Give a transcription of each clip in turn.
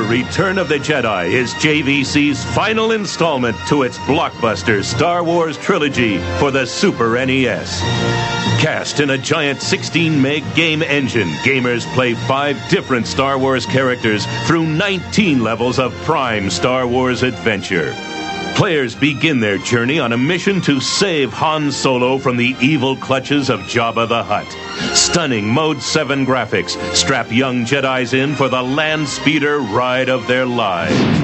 Super Return of the Jedi is JVC's final installment to its blockbuster Star Wars trilogy for the Super NES. Cast in a giant 16 meg game engine, gamers play five different Star Wars characters through 19 levels of prime Star Wars adventure. Players begin their journey on a mission to save Han Solo from the evil clutches of Jabba the Hutt. Stunning Mode 7 graphics strap young Jedi's in for the land speeder ride of their lives.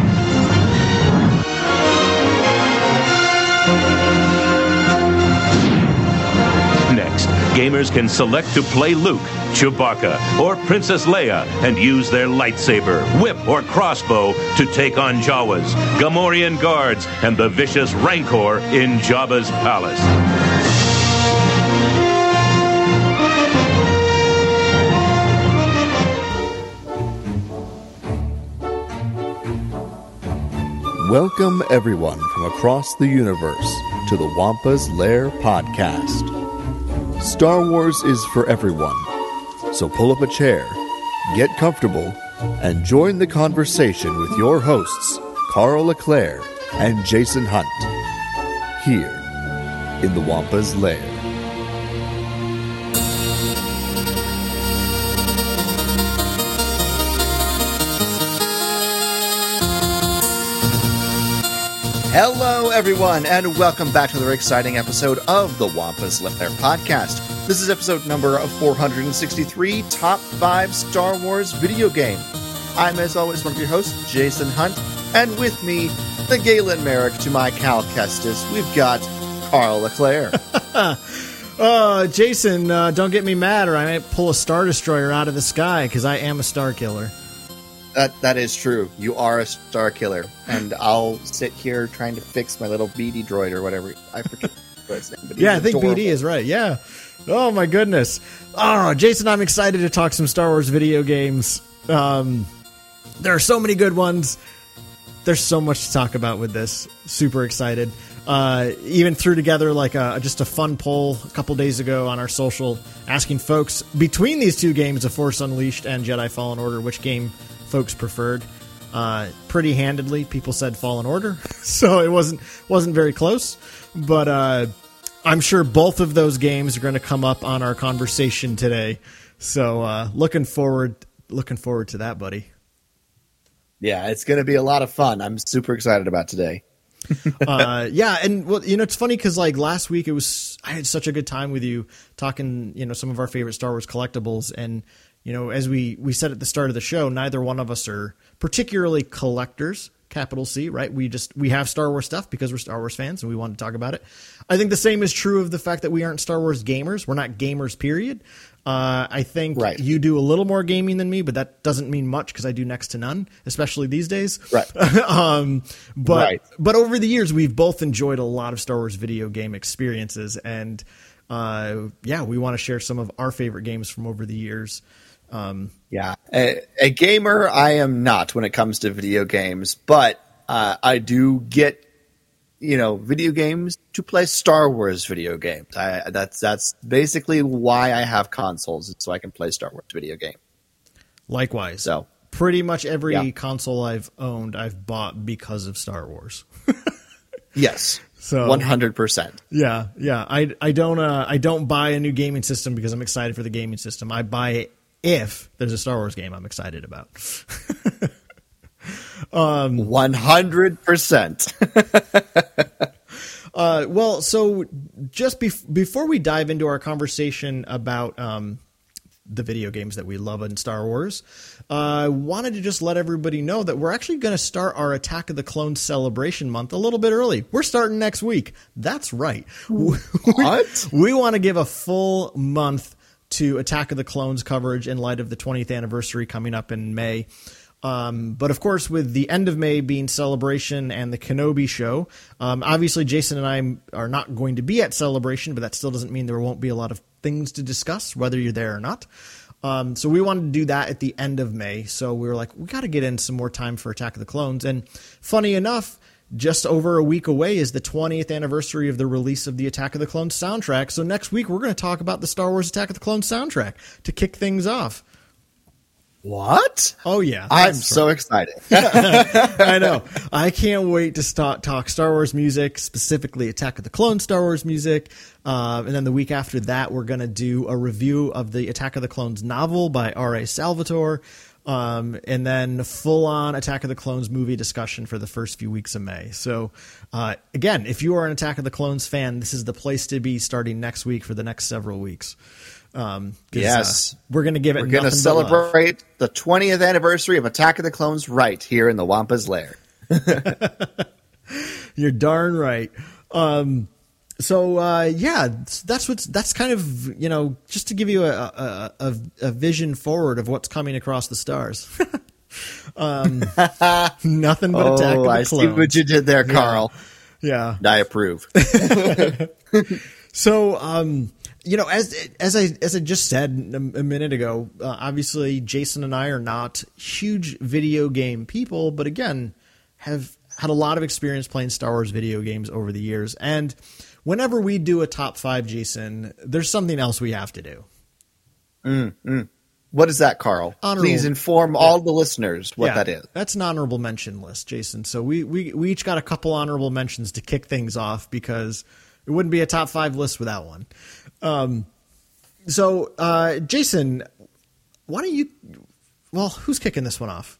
Gamers can select to play Luke, Chewbacca, or Princess Leia and use their lightsaber, whip, or crossbow to take on Jawas, Gamorrean guards, and the vicious Rancor in Jabba's palace. Welcome, everyone from across the universe, to the Wampa's Lair podcast. Star Wars is for everyone, so pull up a chair, get comfortable, and join the conversation with your hosts, Carl Leclerc and Jason Hunt, here in the Wampa's Lair. Hello, everyone, and welcome back to another exciting episode of the Wampa's Lair podcast. This is episode number 463 Top 5 Star Wars Video Game. I'm, as always, one of your hosts, Jason Hunt, and with me, the Galen Marek to my Cal Kestis, we've got Carl Leclerc. Uh, Jason, uh, don't get me mad, or I might pull a Star Destroyer out of the sky because I am a Star Killer. That that is true. You are a star killer, and I'll sit here trying to fix my little BD droid or whatever. I forget what his name. But Yeah, I think adorable. BD is right. Yeah. Oh my goodness. Oh, Jason, I'm excited to talk some Star Wars video games. Um, there are so many good ones. There's so much to talk about with this. Super excited. Uh, even threw together like a, just a fun poll a couple days ago on our social, asking folks between these two games, of Force Unleashed and Jedi Fallen Order, which game folks preferred. Uh, pretty handedly, people said Fallen Order, so it wasn't wasn't very close. But uh, I'm sure both of those games are going to come up on our conversation today. So uh, looking forward, looking forward to that, buddy. Yeah, it's going to be a lot of fun. I'm super excited about today. uh, yeah, and well, you know, it's funny because like last week, it was I had such a good time with you talking, you know, some of our favorite Star Wars collectibles, and you know, as we we said at the start of the show, neither one of us are particularly collectors, capital C, right? We just we have Star Wars stuff because we're Star Wars fans and we want to talk about it. I think the same is true of the fact that we aren't Star Wars gamers. We're not gamers, period. Uh, I think Right. you do a little more gaming than me, but that doesn't mean much because I do next to none, especially these days. Right. um, but Right. but over the years, we've both enjoyed a lot of Star Wars video game experiences, and uh, yeah, we want to share some of our favorite games from over the years. Um, Yeah, a, a gamer I am not when it comes to video games, but uh, I do get you know video games to play Star Wars video games. I, that's that's basically why I have consoles, so I can play Star Wars video game. likewise, So pretty much every Yeah. console I've owned, I've bought because of Star Wars. yes, So- one hundred percent. Yeah, yeah. I I don't uh, I don't buy a new gaming system because I'm excited for the gaming system. I buy it if there's a Star Wars game I'm excited about. Hundred percent. Uh, well, so just bef- before we dive into our conversation about um, the video games that we love in Star Wars, I uh, wanted to just let everybody know that we're actually going to start our Attack of the Clones celebration month a little bit early. We're starting next week. That's right. What? we want to give a full month to Attack of the Clones coverage in light of the 20th anniversary coming up in May. Um, but of course, with the end of May being Celebration and the Kenobi show, um, obviously Jason and I are not going to be at Celebration, but that still doesn't mean there won't be a lot of things to discuss, whether you're there or not. Um, so we wanted to do that at the end of May. So we were like, we got to get in some more time for Attack of the Clones. And funny enough, just over a week away is the 20th anniversary of the release of the Attack of the Clones soundtrack. So next week we're going to talk about the Star Wars Attack of the Clones soundtrack to kick things off. What? Oh yeah, I'm that's so excited. I know. I can't wait to start talk Star Wars music, specifically Attack of the Clones Star Wars music. Uh, and then the week after that, we're going to do a review of the Attack of the Clones novel by R.A. Salvatore. Um, and then full on Attack of the Clones movie discussion for the first few weeks of May. So, uh, again, if you are an Attack of the Clones fan, this is the place to be starting next week for the next several weeks. Um, 'cause, Yes. uh, we're going to give it We're going to nothing but love. celebrate the 20th anniversary of Attack of the Clones right here in the Wampa's Lair. You're darn right. Um, so uh, yeah, that's what's that's kind of you know just to give you a a, a, a vision forward of what's coming across the stars. um, nothing but attack of Oh, the I see what you did there, Carl. yeah. I approve. So, um, you know, as as I as I just said a, a minute ago, uh, obviously Jason and I are not huge video game people, but again, have had a lot of experience playing Star Wars video games over the years. And whenever we do a top five, Jason, there's something else we have to do. What is that, Carl? Honorable- Please inform all the listeners what that is. That's an honorable mention list, Jason. So we, we we each got a couple honorable mentions to kick things off because it wouldn't be a top five list without one. Um, so uh, Jason, why don't you? Well, who's kicking this one off?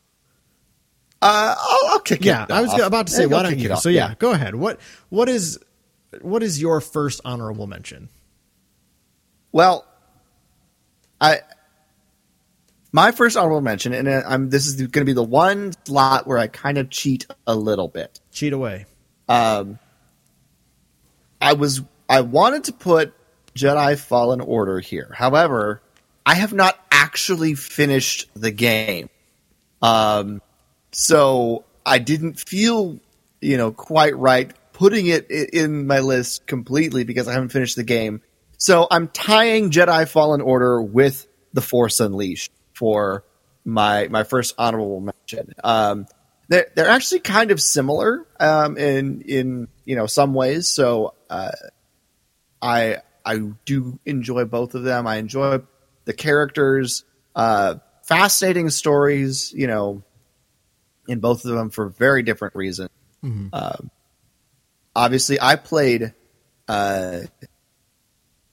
Uh, I'll, I'll kick Yeah, it I was off. about to say, Yeah, why don't you? So yeah, go ahead. What what is what is your first honorable mention? Well, I my first honorable mention, and uh, I'm this is going to be the one slot where I kind of cheat a little bit. Cheat away. Um, I was I wanted to put Jedi Fallen Order here. However, I have not actually finished the game. Um, so I didn't feel, you know, quite right putting it in my list completely because I haven't finished the game. So I'm tying Jedi Fallen Order with The Force Unleashed for my my first honorable mention. Um, they're they're actually kind of similar um, in in you know some ways. So uh, I I do enjoy both of them. I enjoy the characters, uh, fascinating stories. You know, in both of them for very different reasons. Um, obviously, I played uh,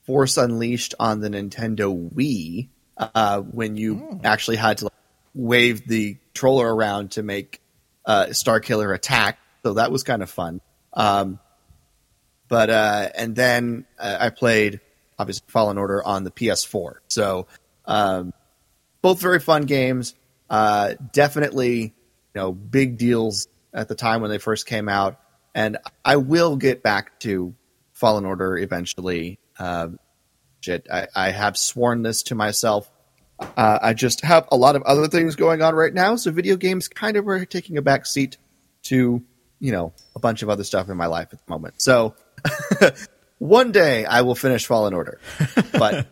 Force Unleashed on the Nintendo Wii uh, when you actually had to like, wave the controller around to make uh, Star Killer attack. So that was kind of fun. Um, but uh, and then uh, I played obviously Fallen Order on the PS4. So um, both very fun games. Uh, definitely, you know, big deals at the time when they first came out, and I will get back to Fallen Order eventually. Um, shit, I, I have sworn this to myself. Uh, I just have a lot of other things going on right now, so video games kind of are taking a back seat to, you know, a bunch of other stuff in my life at the moment. So one day I will finish Fallen Order, but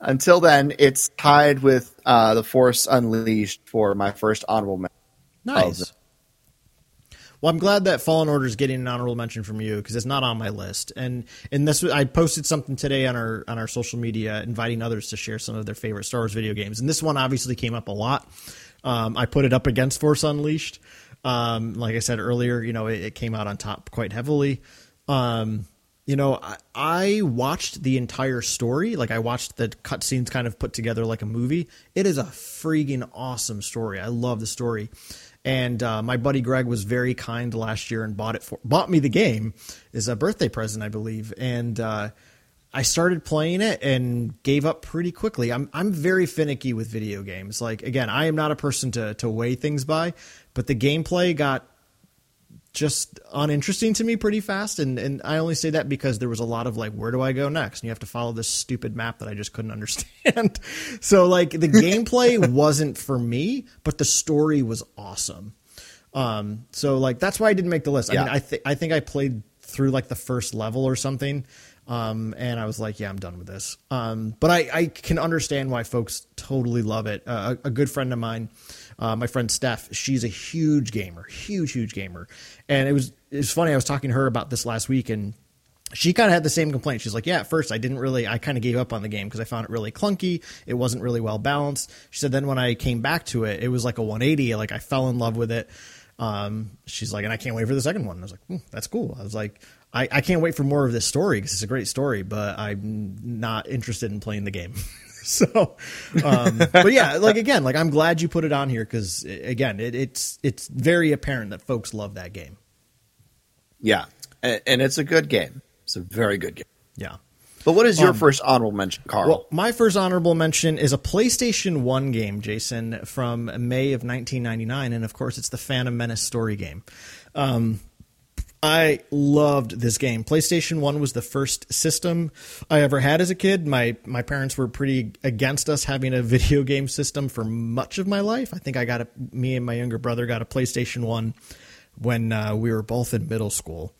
until then, it's tied with uh, the Force Unleashed for my first honorable mention. Nice. Well, I'm glad that Fallen Order is getting an honorable mention from you because it's not on my list. And and this I posted something today on our on our social media inviting others to share some of their favorite Star Wars video games. And this one obviously came up a lot. Um, I put it up against Force Unleashed. Um, like I said earlier, you know, it, it came out on top quite heavily. Um, you know, I, I watched the entire story. Like I watched the cutscenes kind of put together like a movie. It is a freaking awesome story. I love the story. And uh, my buddy Greg was very kind last year and bought it for bought me the game as a birthday present, I believe. And uh, I started playing it and gave up pretty quickly. I'm I'm very finicky with video games. Like again, I am not a person to to weigh things by, but the gameplay got just uninteresting to me pretty fast and and I only say that because there was a lot of like where do I go next and you have to follow this stupid map that I just couldn't understand. so like the gameplay wasn't for me, but the story was awesome. Um so like that's why I didn't make the list. I Yeah. mean I think I think I played through like the first level or something. Um, and I was like, yeah, I'm done with this. Um, but I, I can understand why folks totally love it. Uh, a, a good friend of mine, uh, my friend Steph, she's a huge gamer, huge, huge gamer. And it was, it was funny. I was talking to her about this last week and she kind of had the same complaint. She's like, yeah, at first I didn't really, I kind of gave up on the game because I found it really clunky. It wasn't really well balanced. She said, then when I came back to it, it was like a 180. Like I fell in love with it. Um, she's like, and I can't wait for the second one. I was like, hmm, that's cool. I was like, I, I can't wait for more of this story because it's a great story, but I'm not interested in playing the game. so, um, but yeah, like again, like I'm glad you put it on here because again, it, it's it's very apparent that folks love that game. Yeah, and, it's a good game. It's a very good game. Yeah. But what is your um, first honorable mention, Carl? Well, my first honorable mention is a PlayStation 1 game, Jason, from May of 1999. And of course, it's the Phantom Menace story game. Um, I loved this game. PlayStation 1 was the first system I ever had as a kid. My my parents were pretty against us having a video game system for much of my life. I think I got a me and my younger brother got a PlayStation 1 when uh, we were both in middle school.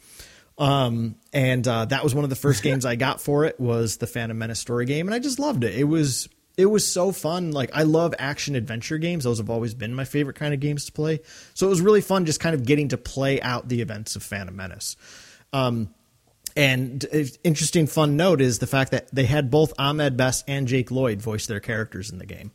Um, and uh, that was one of the first games I got for it was the Phantom Menace story game, and I just loved it. It was it was so fun. Like I love action adventure games; those have always been my favorite kind of games to play. So it was really fun just kind of getting to play out the events of Phantom Menace. Um, and interesting fun note is the fact that they had both Ahmed Best and Jake Lloyd voice their characters in the game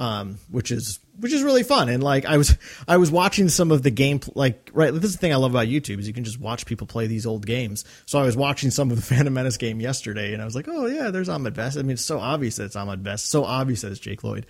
um, which is which is really fun. And like I was I was watching some of the game like right. This is the thing I love about YouTube is you can just watch people play these old games. So I was watching some of the Phantom Menace game yesterday, and I was like, oh yeah, there's Ahmed Best. I mean, it's so obvious that it's Ahmed Best. So obvious that it's Jake Lloyd.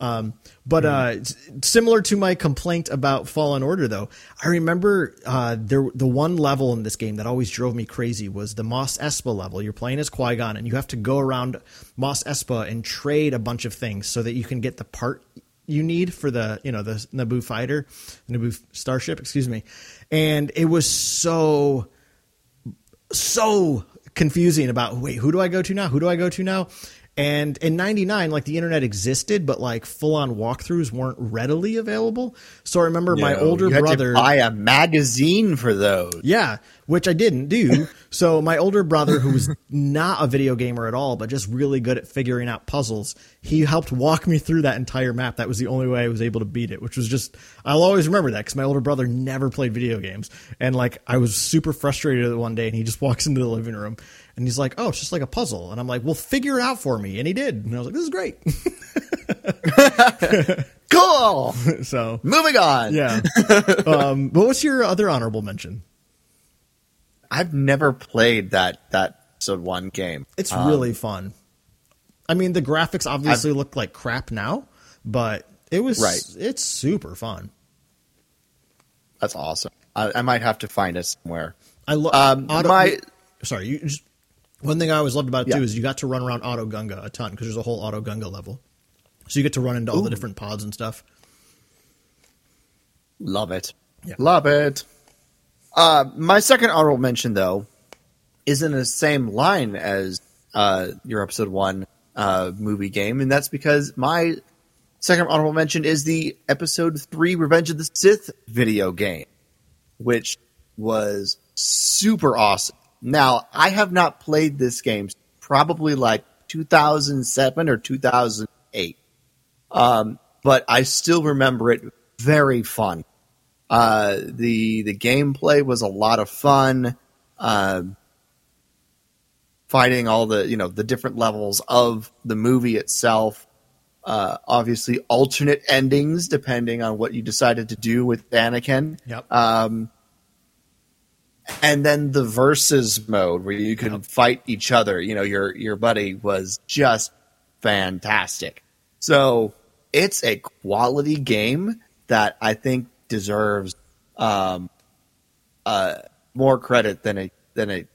Um, but uh, similar to my complaint about Fallen Order, though, I remember uh, there the one level in this game that always drove me crazy was the Mos Espa level. You're playing as Qui Gon, and you have to go around Mos Espa and trade a bunch of things so that you can get the part you need for the you know the Naboo fighter, Naboo starship, excuse me. And it was so so confusing about wait who do I go to now? Who do I go to now? And in 99, like the internet existed, but like full on walkthroughs weren't readily available. So I remember no, my older brother. buy a magazine for those. Yeah, which I didn't do. so my older brother, who was not a video gamer at all, but just really good at figuring out puzzles, he helped walk me through that entire map. That was the only way I was able to beat it, which was just, I'll always remember that because my older brother never played video games. And like, I was super frustrated one day and he just walks into the living room and he's like, "Oh, it's just like a puzzle." And I'm like, "Well, figure it out for me." And he did. And I was like, "This is great." cool. so moving on. Yeah. um, but what's your other honorable mention? I've never played that that episode one game. It's um, really fun. I mean, the graphics obviously I've, look like crap now, but it was right. It's super fun. That's awesome. I, I might have to find it somewhere. I love um, my. Sorry, you just one thing I always loved about it yeah. too is you got to run around Otoh Gunga a ton because there's a whole Otoh Gunga level, so you get to run into all the different pods and stuff. Love it, yeah. love it. Uh, my second honorable mention though is in the same line as uh, your episode one uh, movie game, and that's because my second honorable mention is the episode three Revenge of the Sith video game, which was super awesome. Now, I have not played this game probably like 2007 or 2008. Um, but I still remember it very fun. Uh, the the gameplay was a lot of fun. Uh, fighting all the you know the different levels of the movie itself. Uh, obviously, alternate endings depending on what you decided to do with Anakin. Yep. Um, and then the versus mode where you can fight each other. You know, your your buddy was just fantastic. So it's a quality game that I think deserves um, uh, more credit than it than it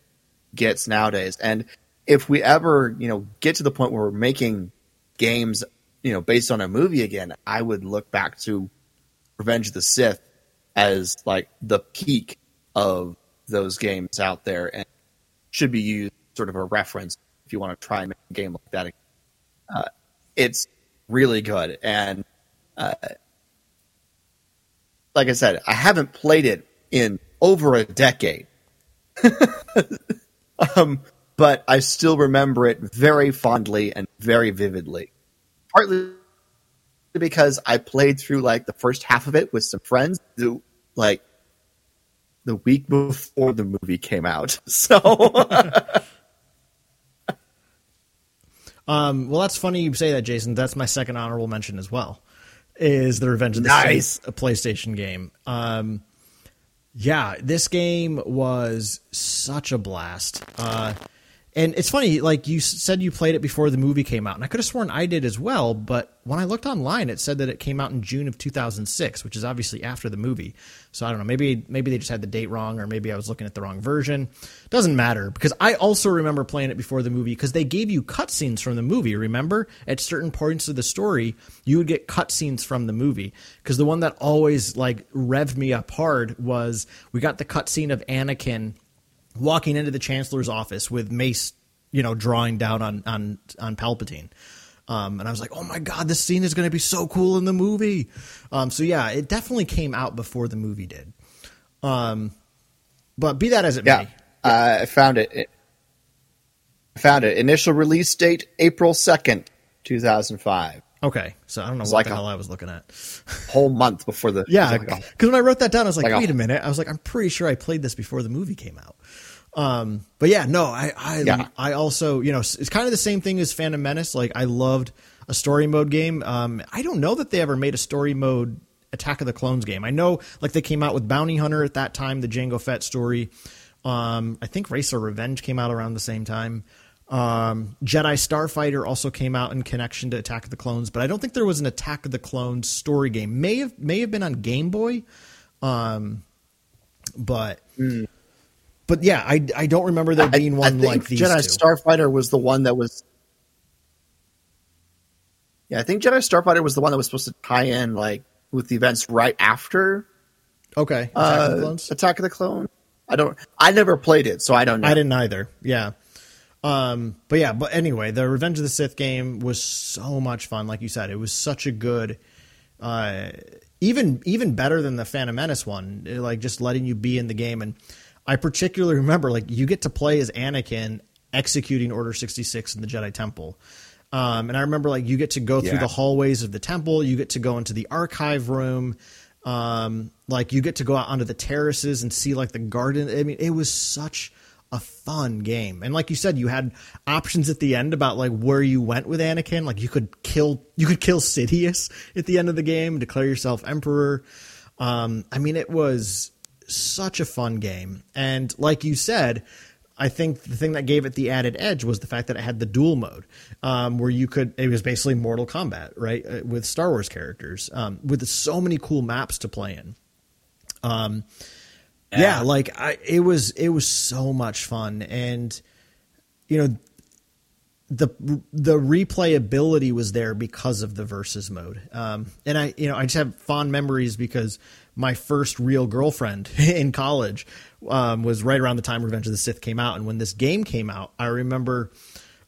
gets nowadays. And if we ever, you know, get to the point where we're making games, you know, based on a movie again, I would look back to Revenge of the Sith as like the peak of those games out there and should be used sort of a reference if you want to try and make a game like that. Uh, it's really good. And uh, like I said, I haven't played it in over a decade. um, but I still remember it very fondly and very vividly. Partly because I played through like the first half of it with some friends who like the week before the movie came out. So Um, well, that's funny you say that, Jason. That's my second honorable mention as well. Is the Revenge of the Nice. Sith, a PlayStation game? Um, yeah, this game was such a blast. Uh, and it's funny, like you said, you played it before the movie came out, and I could have sworn I did as well. But when I looked online, it said that it came out in June of 2006, which is obviously after the movie. So I don't know. Maybe maybe they just had the date wrong, or maybe I was looking at the wrong version. Doesn't matter because I also remember playing it before the movie because they gave you cutscenes from the movie. Remember, at certain points of the story, you would get cutscenes from the movie. Because the one that always like revved me up hard was we got the cutscene of Anakin walking into the chancellor's office with Mace, you know, drawing down on on on Palpatine. Um, and I was like, "Oh my god, this scene is going to be so cool in the movie." Um, so yeah, it definitely came out before the movie did. Um, but be that as it yeah, may, uh, I found it. I found it. Initial release date April second, two thousand five. okay. So I don't know what like the a- hell I was looking at. Whole month before the Yeah, it was like because when I wrote that down, I was like, Like a- "Wait a minute!" I was like, "I'm pretty sure I played this before the movie came out." Um, but yeah, no, I, I, Yeah. I also, you know, it's kind of the same thing as Phantom Menace. Like, I loved a story mode game. Um, I don't know that they ever made a story mode Attack of the Clones game. I know, like, they came out with Bounty Hunter at that time, the Jango Fett story. Um, I think Racer Revenge came out around the same time. Um, Jedi Starfighter also came out in connection to Attack of the Clones, but I don't think there was an Attack of the Clones story game. May have may have been on Game Boy, um, but but yeah, I, I don't remember there being I- I one think like these Jedi two. Starfighter was the one that was. Yeah, I think Jedi Starfighter was the one that was supposed to tie in like with the events right after okay, Attack uh, of the Clones. Attack of the Clone. I don't. I never played it, so I don't know. I didn't either. Yeah. Um, but yeah, but anyway, the Revenge of the Sith game was so much fun. Like you said, it was such a good, uh, even even better than the Phantom Menace one. Like just letting you be in the game, and I particularly remember like you get to play as Anakin executing Order sixty six in the Jedi Temple. Um, and I remember like you get to go through Yeah. the hallways of the temple, you get to go into the archive room, um, like you get to go out onto the terraces and see like the garden. I mean, it was such a fun game. And like you said, you had options at the end about like where you went with Anakin. Like you could kill you could kill Sidious at the end of the game, declare yourself emperor. Um, I mean, it was such a fun game. And like you said, I think the thing that gave it the added edge was the fact that it had the duel mode, um, where you could. It was basically Mortal Kombat, right, uh, with Star Wars characters, um, with so many cool maps to play in. Um, yeah, like I, it was. It was so much fun, and you know, the the replayability was there because of the versus mode. Um, and I, you know, I just have fond memories because my first real girlfriend in college um, was right around the time Revenge of the Sith came out, and when this game came out, I remember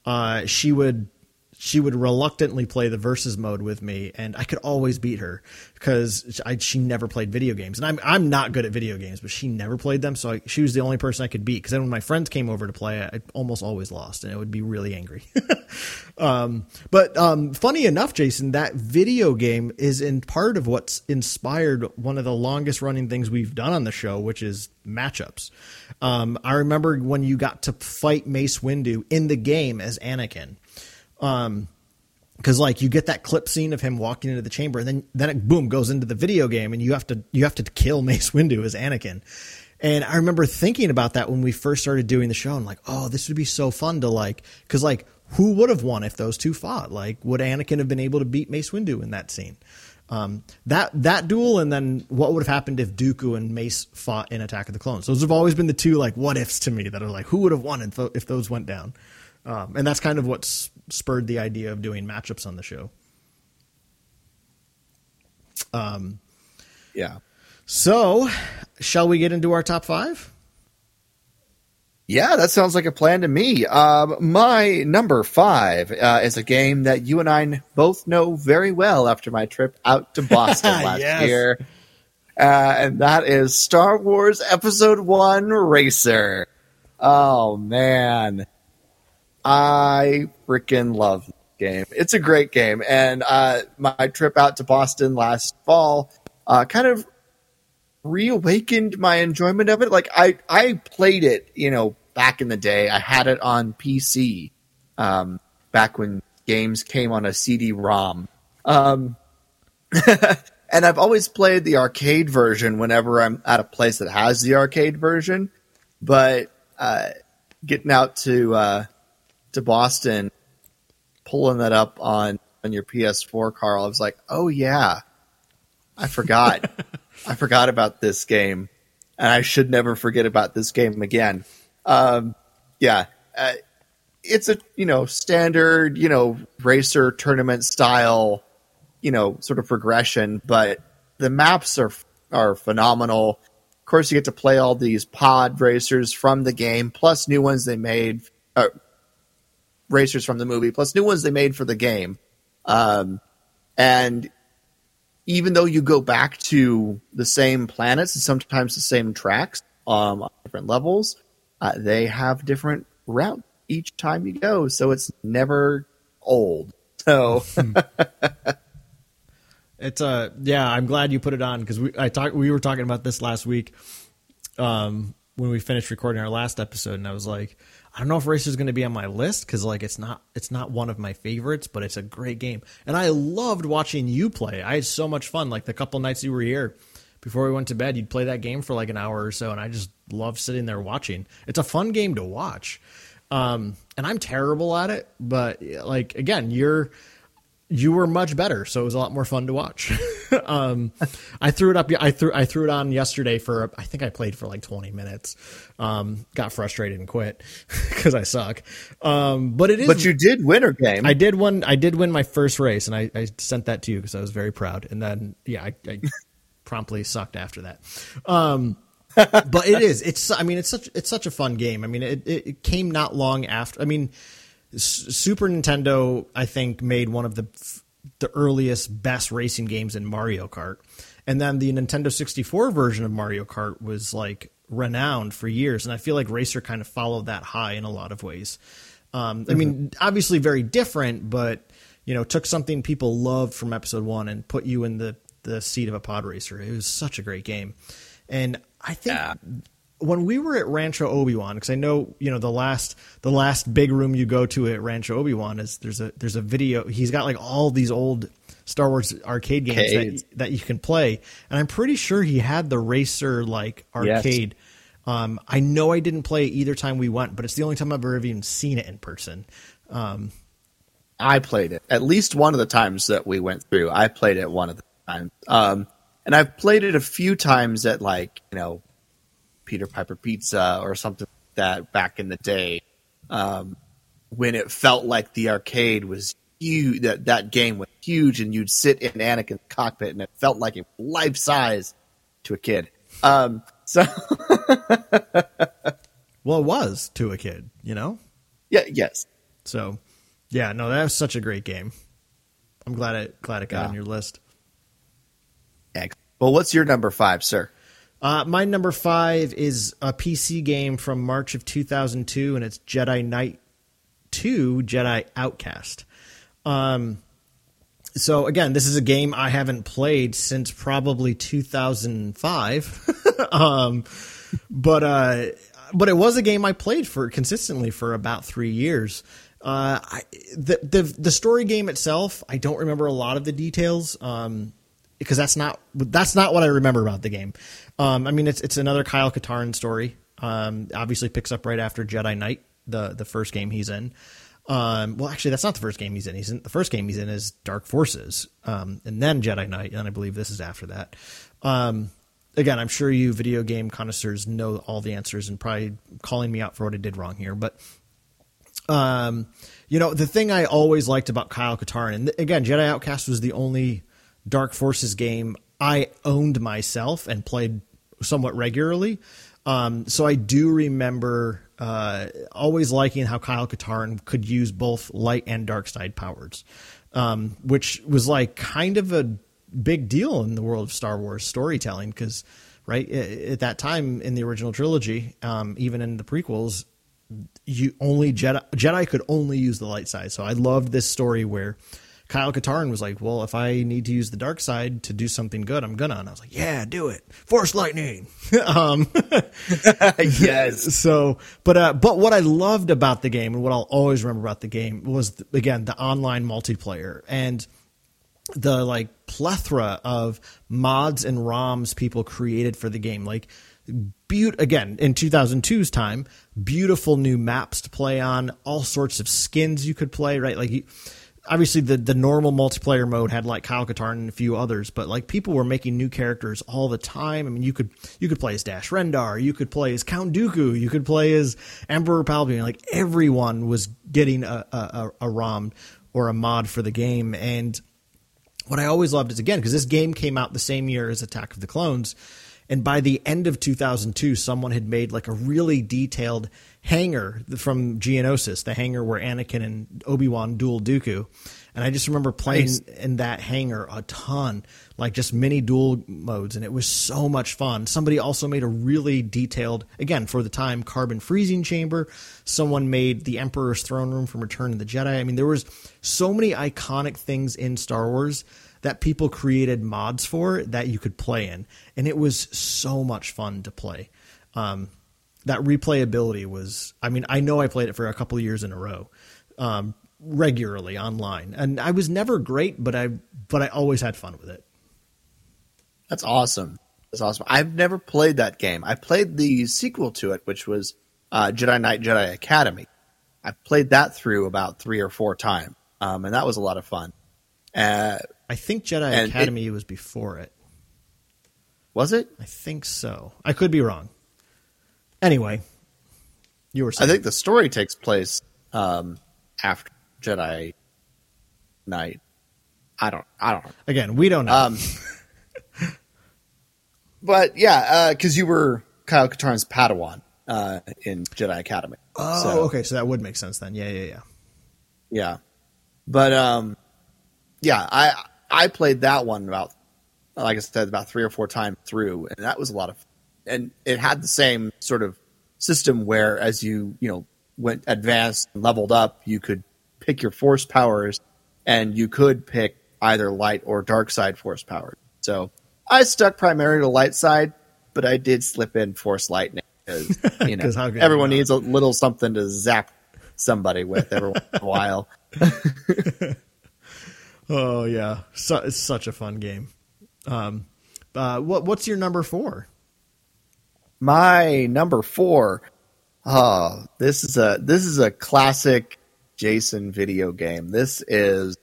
uh, she would she would reluctantly play the versus mode with me, and I could always beat her because she never played video games, and I'm I'm not good at video games, but she never played them, so I, she was the only person I could beat. Because then when my friends came over to play, I almost always lost, and it would be really angry. um, but um, funny enough, Jason, that video game is in part of what's inspired one of the longest running things we've done on the show, which is matchups. Um, I remember when you got to fight Mace Windu in the game as Anakin because like you get that clip scene of him walking into the chamber and then then it boom goes into the video game and you have to you have to kill Mace Windu as Anakin. And I remember thinking about that when we first started doing the show and like, oh, this would be so fun to like cuz like who would have won if those two fought? Like would Anakin have been able to beat Mace Windu in that scene? Um, that that duel and then what would have happened if Dooku and Mace fought in Attack of the Clones? Those have always been the two like what ifs to me that are like who would have won if, tho- if those went down? Um, and that's kind of what s- spurred the idea of doing matchups on the show. Um, Yeah. So, shall we get into our top five? Yeah, that sounds like a plan to me. Um, my number five uh, is a game that you and I both know very well after my trip out to Boston last Yes. year. Uh, and that is Star Wars Episode 1 Racer. Oh, man. I freaking love game. It's a great game. And uh, my trip out to Boston last fall uh, kind of reawakened my enjoyment of it. Like I I played it, you know, back in the day. I had it on PC um, back when games came on a CD-ROM. Um, and I've always played the arcade version whenever I'm at a place that has the arcade version. But uh, getting out to uh, to Boston, pulling that up on on your PS4, Carl, I was like, oh yeah, I forgot. I forgot about this game, and I should never forget about this game again. Um, yeah, uh, it's a you know standard you know racer tournament style you know sort of progression, but the maps are are phenomenal. Of course, you get to play all these pod racers from the game, plus new ones they made, uh, racers from the movie, plus new ones they made for the game. Um, and even though you go back to the same planets and sometimes the same tracks um, on different levels, uh, they have different routes each time you go, so it's never old. So it's uh yeah, I'm glad you put it on because we I talked we were talking about this last week, um when we finished recording our last episode, and I was like, I don't know if Racer is going to be on my list because like it's not it's not one of my favorites, but it's a great game, and I loved watching you play. I had so much fun. Like the couple nights you were here before we went to bed, you'd play that game for like an hour or so, and I just love sitting there watching. It's a fun game to watch. Um, and I'm terrible at it, but like again, you're you were much better, so it was a lot more fun to watch. um, I threw it up. I threw I threw it on yesterday for I think I played for like 20 minutes. Um, got frustrated and quit because I suck. Um, but it is. But you did win a game. I did one. I did win my first race, and I, I sent that to you because I was very proud. And then yeah, I, I promptly sucked after that. Um, but it is. It's. I mean, it's such. It's such a fun game. I mean, it, it came not long after. I mean, Super Nintendo, I think, made one of the the earliest, best racing games in Mario Kart, and then the Nintendo 64 version of Mario Kart was like renowned for years, and I feel like Racer kind of followed that high in a lot of ways. Um, I mean, mm-hmm. obviously very different, but you know, took something people loved from Episode One and put you in the the seat of a pod racer. It was such a great game, and I think yeah. When we were at Rancho Obi Wan, because I know you know the last the last big room you go to at Rancho Obi Wan is there's a there's a video. He's got like all these old Star Wars arcade games that, that you can play, and I'm pretty sure he had the racer like arcade. Yes. Um, I know I didn't play either time we went, but it's the only time I've ever even seen it in person. Um, I played it at least one of the times that we went through. I played it one of the times. Um, and I've played it a few times at like you know Peter Piper Pizza or something like that back in the day, um, when it felt like the arcade was huge. That that game was huge, and you'd sit in Anakin's cockpit, and it felt like it life size to a kid. Um, so, well, it was to a kid, you know. Yeah. Yes. So, yeah. No, that was such a great game. I'm glad it glad it got yeah. on your list. Well, what's your number five, sir? Uh, my number five is a PC game from March of 2002, and it's Jedi Knight 2 Jedi Outcast. Um, so, again, this is a game I haven't played since probably 2005. um, but, uh, but it was a game I played for consistently for about three years. Uh, I, the, the the story game itself, I don't remember a lot of the details. Um, because that's not that's not what I remember about the game. Um, I mean, it's it's another Kyle Katarn story. Um, obviously picks up right after Jedi Knight, the the first game he's in. Um, well, actually, that's not the first game he's in. He's in the first game he's in is Dark Forces, um, and then Jedi Knight, and I believe this is after that. Um, again, I'm sure you video game connoisseurs know all the answers and probably calling me out for what I did wrong here, but um, you know, the thing I always liked about Kyle Katarn, and again, Jedi Outcast was the only Dark Forces game I owned myself and played somewhat regularly. Um, so I do remember uh, always liking how Kyle Katarn could use both light and dark side powers, um, which was like kind of a big deal in the world of Star Wars storytelling because, right, at that time in the original trilogy, um, even in the prequels, you only Jedi Jedi could only use the light side. So I loved this story where Kyle Katarn was like, "Well, if I need to use the dark side to do something good, I'm gonna." And I was like, "Yeah, do it. Force lightning." um, yes. so, but uh, but what I loved about the game and what I'll always remember about the game was again the online multiplayer and the like plethora of mods and ROMs people created for the game. Like, be- again in 2002's time, beautiful new maps to play on, all sorts of skins you could play. Right, like. Obviously the the normal multiplayer mode had like Kyle Katarn and a few others, but like people were making new characters all the time. I mean, you could you could play as Dash Rendar, you could play as Count Dooku, you could play as Emperor Palpatine. Like everyone was getting a a, a ROM or a mod for the game, and what I always loved is again because this game came out the same year as Attack of the Clones. And by the end of 2002, someone had made like a really detailed hangar from Geonosis, the hangar where Anakin and Obi Wan duel Dooku. And I just remember playing nice. in that hangar a ton, like just mini duel modes, and it was so much fun. Somebody also made a really detailed, again for the time, carbon freezing chamber. Someone made the Emperor's throne room from Return of the Jedi. I mean, there was so many iconic things in Star Wars that people created mods for that you could play in, and it was so much fun to play. Um, that replayability was, I mean, I know I played it for a couple of years in a row, um, regularly online, and I was never great, but I but I always had fun with it. That's awesome. That's awesome. I've never played that game. I played the sequel to it, which was uh, Jedi Knight Jedi Academy. I played that through about three or four times, um, and that was a lot of fun. Uh, I think Jedi Academy it, was before it. Was it? I think so. I could be wrong. Anyway, you were. Saying. I think the story takes place um, after Jedi Knight. I don't. I don't know. Again, we don't know. Um, but yeah, because uh, you were Kyle Katarn's Padawan uh, in Jedi Academy. Oh, so, okay. So that would make sense then. Yeah, yeah, yeah. Yeah, but um, yeah, I I played that one about, like I said, about three or four times through, and that was a lot of, and it had the same sort of system where as you you know went advanced and leveled up, you could pick your force powers, and you could pick either light or dark side force powers. So I stuck primarily to light side, but I did slip in force lightning because you know everyone needs a little something to zap somebody with every once in a while. Oh yeah, so, it's such a fun game. Um, uh, what what's your number four? My number four. Oh, this is a this is a classic Jason video game. This is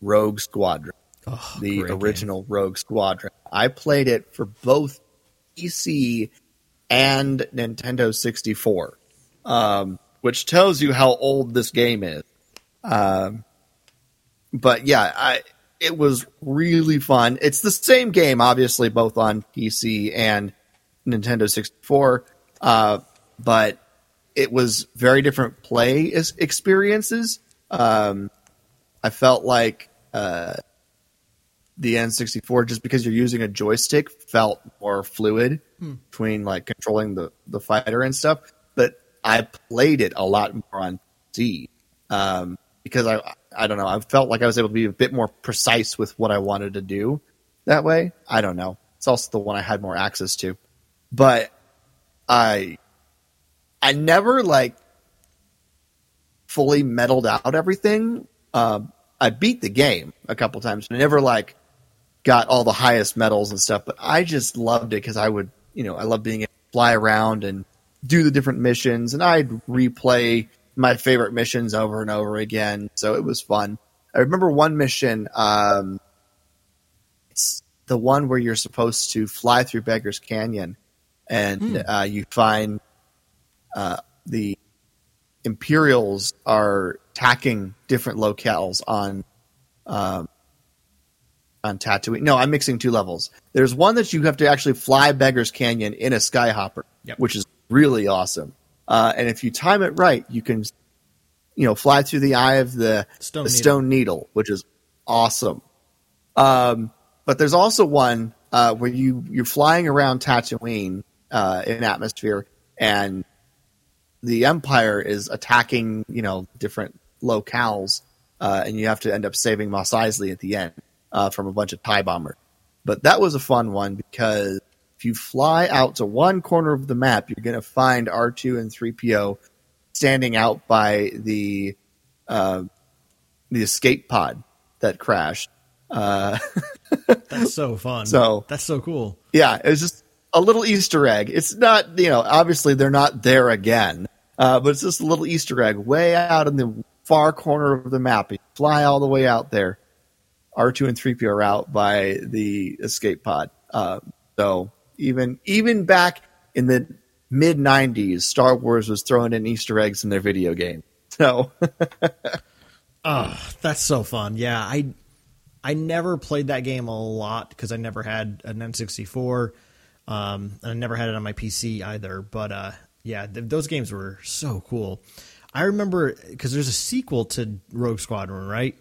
Rogue Squadron, oh, the original game. Rogue Squadron. I played it for both PC and Nintendo 64, um, which tells you how old this game is. Um, but yeah, I it was really fun. It's the same game, obviously, both on PC and Nintendo 64, uh, but it was very different play experiences. Um, I felt like uh, the N64, just because you're using a joystick, felt more fluid hmm. between like controlling the, the fighter and stuff. But I played it a lot more on C um, because I I don't know. I felt like I was able to be a bit more precise with what I wanted to do that way. I don't know. It's also the one I had more access to. But I I never like fully medaled out everything. Uh, I beat the game a couple times, and I never like got all the highest medals and stuff. But I just loved it because I would, you know, I love being able to fly around and do the different missions, and I'd replay my favorite missions over and over again. So it was fun. I remember one mission. Um, it's the one where you're supposed to fly through Beggar's Canyon, and mm. uh, you find uh, the Imperials are attacking different locales on um, on Tatooine. No, I'm mixing two levels. There's one that you have to actually fly Beggar's Canyon in a skyhopper, yep. which is really awesome. Uh, and if you time it right, you can, you know, fly through the eye of the stone, the needle. stone needle, which is awesome. Um, but there's also one uh, where you you're flying around Tatooine uh, in atmosphere, and the Empire is attacking, you know, different locales, uh, and you have to end up saving Mos Eisley at the end uh, from a bunch of tie bombers. But that was a fun one because if you fly out to one corner of the map, you're going to find R2 and 3PO standing out by the uh, the escape pod that crashed. Uh, That's so fun. So- that's so cool. yeah, it was just a little Easter egg. It's not, you know, obviously they're not there again, uh, but it's just a little Easter egg way out in the far corner of the map. You fly all the way out there. R2 and 3P are out by the escape pod. Uh, so even even back in the mid 90s, Star Wars was throwing in Easter eggs in their video game. So Oh, that's so fun. Yeah, I I never played that game a lot because I never had an N64, um, and I never had it on my PC either. But uh, yeah, th- those games were so cool. I remember because there's a sequel to Rogue Squadron, right?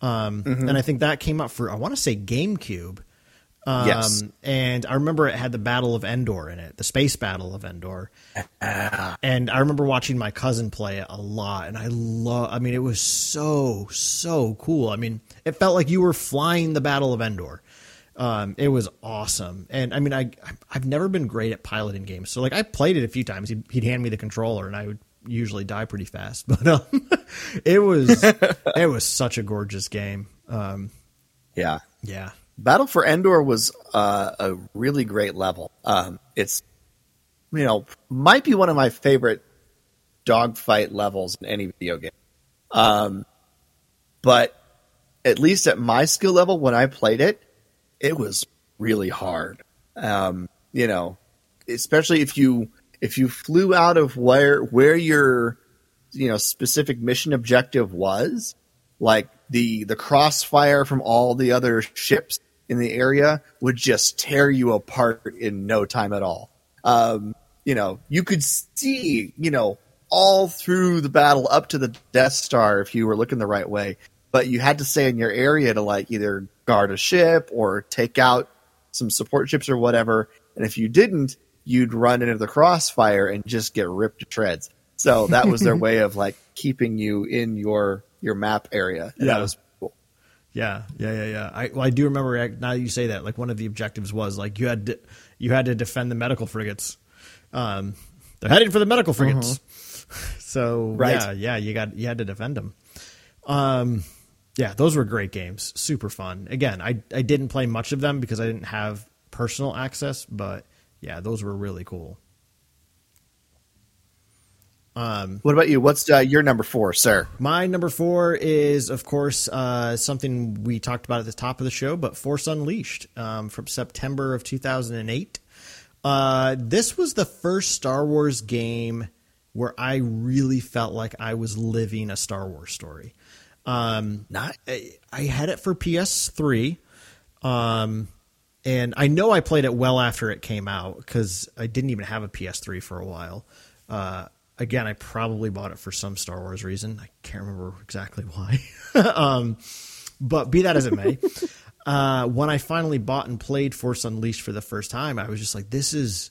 Um, And I think that came out for I want to say GameCube. Um, Yes. And I remember it had the Battle of Endor in it, the space battle of Endor. and I remember watching my cousin play it a lot, and I love. I mean, it was so so cool. I mean, it felt like you were flying the Battle of Endor. Um, it was awesome, and I mean, I I've never been great at piloting games, so like I played it a few times. He'd, he'd hand me the controller, and I would usually die pretty fast, but um, it was it was such a gorgeous game. Um, yeah, yeah, Battle for Endor was uh, a really great level. Um, it's you know might be one of my favorite dogfight levels in any video game. Um, but at least at my skill level, when I played it, it was really hard. Um, you know, especially if you if you flew out of where where your you know specific mission objective was, like the the crossfire from all the other ships in the area would just tear you apart in no time at all. Um, you know, you could see, you know, all through the battle up to the Death Star if you were looking the right way, but you had to stay in your area to like either guard a ship or take out some support ships or whatever. And if you didn't, you'd run into the crossfire and just get ripped to shreds. So that was their way of like keeping you in your your map area. And Yeah. that was cool. Yeah, yeah, yeah, yeah. I well, I do remember now that you say that. Like one of the objectives was like you had to you had to defend the medical frigates. Um, they're heading for the medical frigates. So Right. yeah, yeah, you got you had to defend them. Um, yeah, those were great games. Super fun. Again, I I didn't play much of them because I didn't have personal access, but yeah, those were really cool. Um, What about you? What's uh, your number four, sir? My number four is, of course, uh, something we talked about at the top of the show, but Force Unleashed um, from September of 2008. Uh, this was the first Star Wars game where I really felt like I was living a Star Wars story. Um, Not I, I had it for PS3, um, and I know I played it well after it came out because I didn't even have a PS3 for a while. Uh, again, I probably bought it for some Star Wars reason. I can't remember exactly why. um, but be that as it may, uh, when I finally bought and played Force Unleashed for the first time, I was just like, this is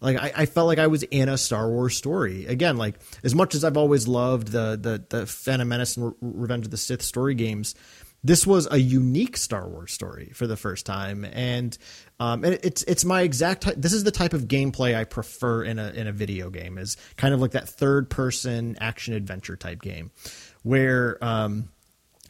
like I, I felt like I was in a Star Wars story again. Like as much as I've always loved the the the Phantom Menace and Re- Revenge of the Sith story games, this was a unique Star Wars story for the first time, and um, and it's it's my exact. Ty- this is the type of gameplay I prefer in a in a video game. Is kind of like that third person action adventure type game, where um,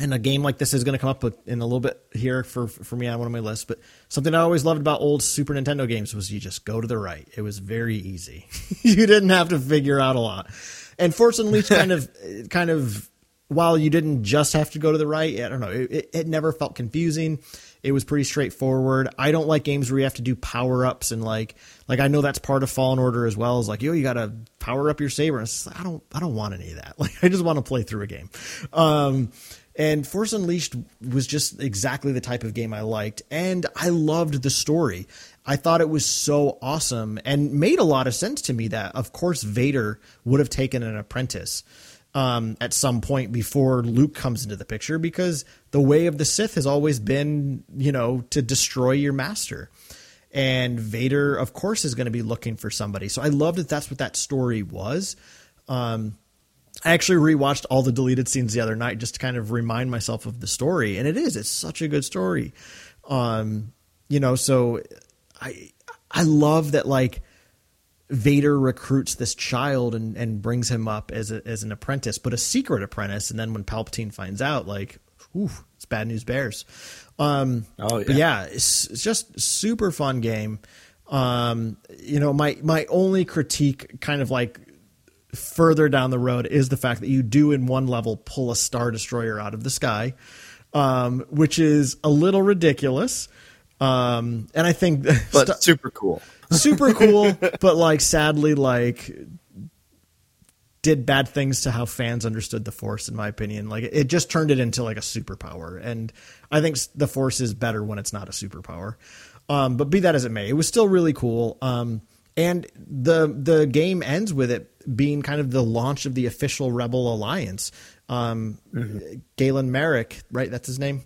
and a game like this is going to come up in a little bit here for for me on one of my lists. But something I always loved about old Super Nintendo games was you just go to the right. It was very easy. you didn't have to figure out a lot. And Force Unleashed kind of kind of while you didn't just have to go to the right, I don't know. It, it, never felt confusing. It was pretty straightforward. I don't like games where you have to do power ups and like like I know that's part of Fallen Order as well. Is like yo, you got to power up your saber. I don't I don't want any of that. Like I just want to play through a game. Um, and Force Unleashed was just exactly the type of game I liked, and I loved the story. I thought it was so awesome and made a lot of sense to me that, of course, Vader would have taken an apprentice um, at some point before Luke comes into the picture because the way of the Sith has always been, you know, to destroy your master. And Vader, of course, is going to be looking for somebody. So I love that that's what that story was. Um, I actually rewatched all the deleted scenes the other night just to kind of remind myself of the story, and it is it's such a good story. Um, you know, so I I love that like Vader recruits this child and, and brings him up as a, as an apprentice, but a secret apprentice. And then when Palpatine finds out, like, ooh, it's bad news bears. Um, Oh, But yeah. yeah, it's, it's just super fun game. Um, you know, my my only critique, kind of like further down the road, is the fact that you do in one level pull a star destroyer out of the sky, um, which is a little ridiculous. Um, and I think But st- super cool. super cool, but like sadly, like did bad things to how fans understood the force in my opinion like it just turned it into like a superpower and i think the force is better when it's not a superpower um, but be that as it may it was still really cool um, and the the game ends with it being kind of the launch of the official rebel alliance um, Galen Marek right that's his name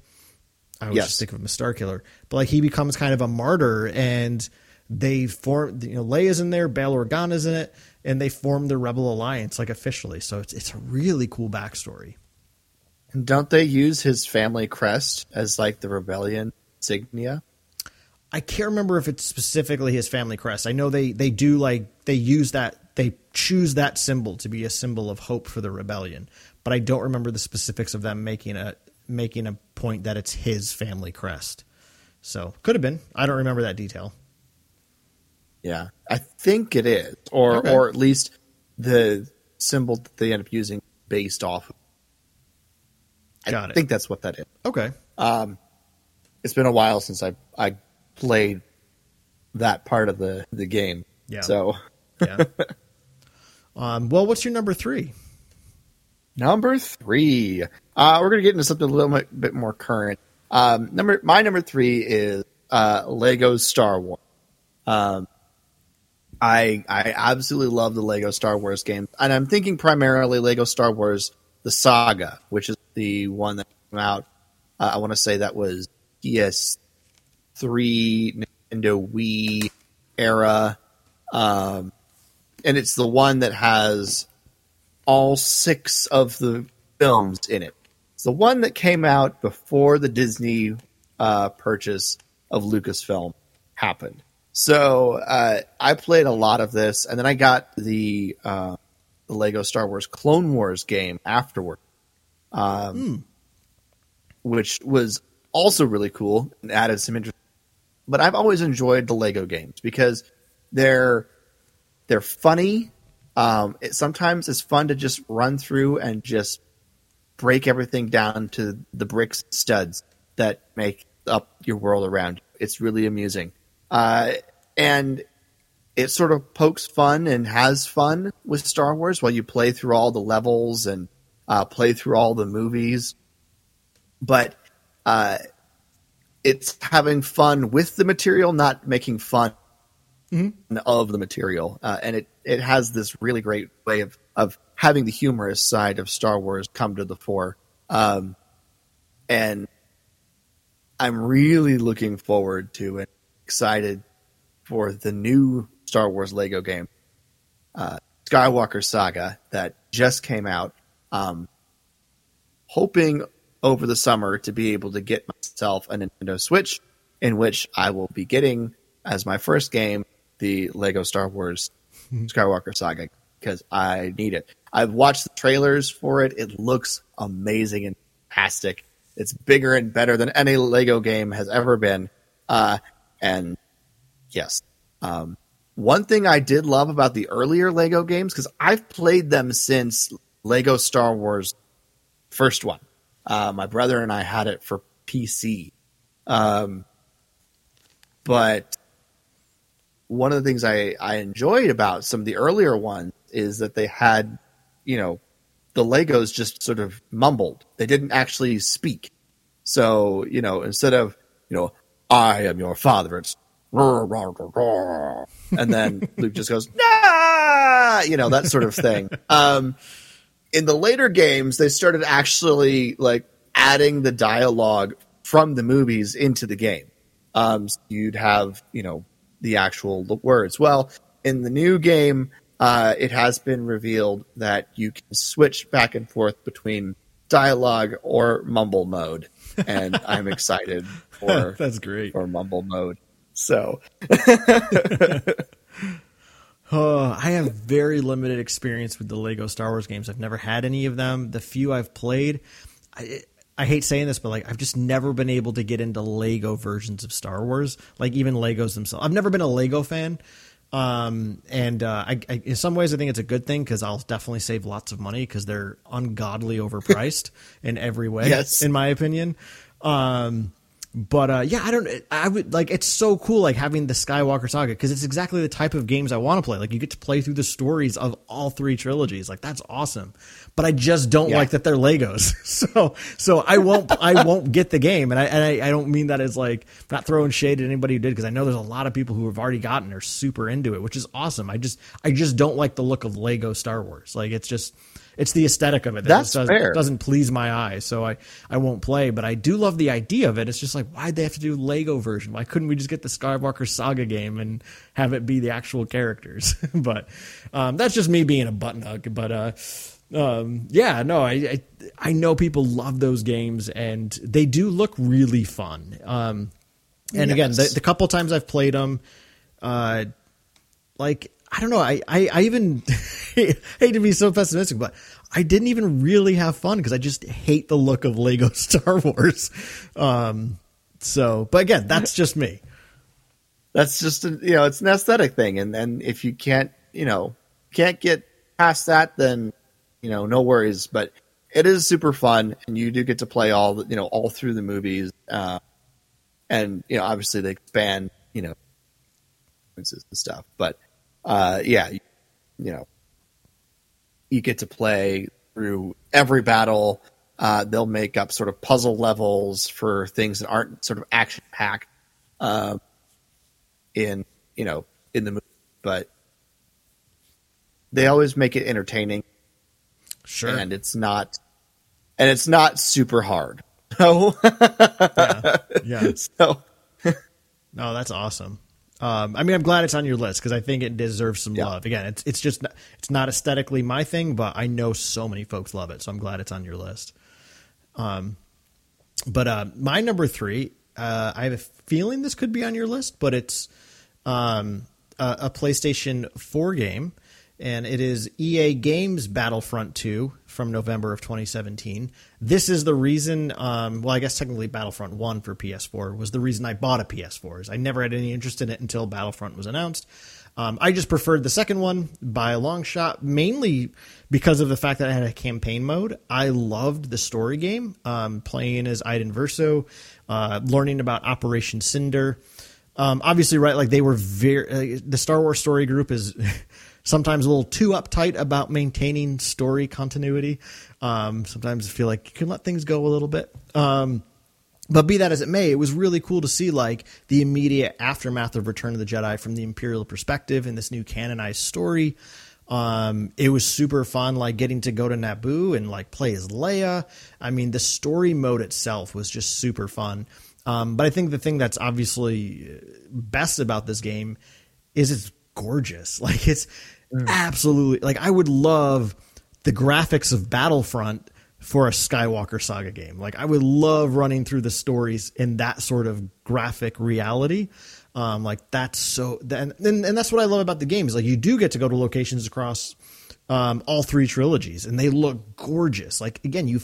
I always Yes. just think of him as Star Killer, but like he becomes kind of a martyr, and they form. You know, Leia's in there, Bail Organa's in it, and they form the Rebel Alliance like officially. So it's it's a really cool backstory. And don't they use his family crest as like the rebellion insignia? I can't remember if it's specifically his family crest. I know they they do like they use that they choose that symbol to be a symbol of hope for the rebellion, but I don't remember the specifics of them making a making a point that it's his family crest. So could have been. I don't remember that detail. Yeah, I think it is, or Okay. or at least the symbol that they end up using based off. of. I Got it. think that's what that is. Okay. Um, it's been a while since I I played that part of the the game. Yeah. So Yeah. um, well, what's your number three? Number three. Uh, we're gonna get into something a little bit, bit more current. Um, number my number three is uh, Lego Star Wars. Um, I I absolutely love the Lego Star Wars games, and I'm thinking primarily Lego Star Wars: The Saga, which is the one that came out. Uh, I want to say that was PS3, Nintendo Wii era, um, and it's the one that has all six of the films in it. It's the one that came out before the Disney uh, purchase of Lucasfilm happened. So uh, I played a lot of this, and then I got the, uh, the Lego Star Wars Clone Wars game afterward, um, which was also really cool and added some interest. But I've always enjoyed the Lego games because they're they're funny. Um, it sometimes it's fun to just run through and just break everything down to the bricks studs that make up your world around you. It's really amusing. Uh, and it sort of pokes fun and has fun with Star Wars while you play through all the levels and uh, play through all the movies. But uh, it's having fun with the material, not making fun of the material, uh, and it it has this really great way of of having the humorous side of Star Wars come to the fore, um, and I'm really looking forward to and excited for the new Star Wars Lego game, uh, Skywalker Saga, that just came out. Um, hoping over the summer to be able to get myself a Nintendo Switch, in which I will be getting as my first game the Lego Star Wars Skywalker Saga because I need it. I've watched the trailers for it. It looks amazing and fantastic. It's bigger and better than any Lego game has ever been. Uh, and yes, um, one thing I did love about the earlier Lego games because I've played them since Lego Star Wars first one. Uh, my brother and I had it for PC. Um, but one of the things I, I enjoyed about some of the earlier ones is that they had, you know, the Legos just sort of mumbled. They didn't actually speak. So, you know, instead of, you know, I am your father, it's "Rah, rah, rah, rah." and then Luke just goes, nah, you know, that sort of thing. Um, in the later games, they started actually like adding the dialogue from the movies into the game. Um, so you'd have, you know, the actual words. Well, in the new game, uh, it has been revealed that you can switch back and forth between dialogue or mumble mode, and I'm excited for That's great. for mumble mode. So Oh, I have very limited experience with the Lego Star Wars games. I've never had any of them. The few I've played, I, I hate saying this, but like I've just never been able to get into Lego versions of Star Wars, like even Legos themselves. I've never been a Lego fan. Um, and uh, I, I, in some ways, I think it's a good thing because I'll definitely save lots of money because they're ungodly overpriced in every way, Yes. in my opinion. Um, but uh, yeah, I don't. I would like. It's so cool, like having the Skywalker saga because it's exactly the type of games I want to play. Like you get to play through the stories of all three trilogies. Like that's awesome. But I just don't Yeah. like that they're Legos. so so I won't I won't get the game. And I and I, I don't mean that as like not throwing shade at anybody who did because I know there's a lot of people who have already gotten are super into it, which is awesome. I just I just don't like the look of Lego Star Wars. Like it's just it's the aesthetic of it that That's doesn't, fair. doesn't please my eyes, so I, I won't play. But I do love the idea of it. It's just like why'd they have to do Lego version? Why couldn't we just get the Skywalker Saga game and have it be the actual characters? but um, that's just me being a button hug. But uh, um, yeah, no, I, I I know people love those games and they do look really fun. Um, and again, the, the couple times I've played them, uh, like I don't know, I I, I even hate to be so pessimistic, but I didn't even really have fun because I just hate the look of Lego Star Wars. Um, so, but again, that's just me. that's just a, you know it's an aesthetic thing, and and if you can't you know can't get past that, then you know no worries. But it is super fun, and you do get to play all the, you know all through the movies, uh, and you know obviously they expand you know and stuff. But uh, yeah, you, know you get to play through every battle. Uh, they'll make up sort of puzzle levels for things that aren't sort of action packed uh, in you know in the movie, but they always make it entertaining, Sure. and it's not and it's not super hard. So, yeah. yeah. so No, that's awesome. Um, I mean, I'm glad it's on your list because I think it deserves some Yeah. love. Again, it's it's just not, it's not aesthetically my thing, but I know so many folks love it, so I'm glad it's on your list. Um, but uh, my number three, uh, I have a feeling this could be on your list, but it's um, a, a PlayStation 4 game, and it is EA Games Battlefront 2 from November of 2017. This is the reason, um, well, I guess technically Battlefront 1 for PS4 was the reason I bought a PS4. Is I never had any interest in it until Battlefront was announced. Um, I just preferred the second one by a long shot, mainly because of the fact that I had a campaign mode. I loved the story game, um, playing as Iden Verso, uh, learning about Operation Cinder. Um, obviously, right, like they were very. Uh, the Star Wars story group is sometimes a little too uptight about maintaining story continuity. Um, sometimes I feel like you can let things go a little bit. Um, but be that as it may, it was really cool to see like the immediate aftermath of Return of the Jedi from the Imperial perspective in this new canonized story. Um, it was super fun, like getting to go to Naboo and like play as Leia. I mean, the story mode itself was just super fun. Um, but I think the thing that's obviously best about this game is it's gorgeous. Like it's absolutely like I would love the graphics of Battlefront for a Skywalker Saga game. Like I would love running through the stories in that sort of graphic reality. Um, like that's so, and, and and that's what I love about the game is like you do get to go to locations across um, all three trilogies, and they look gorgeous. Like again, you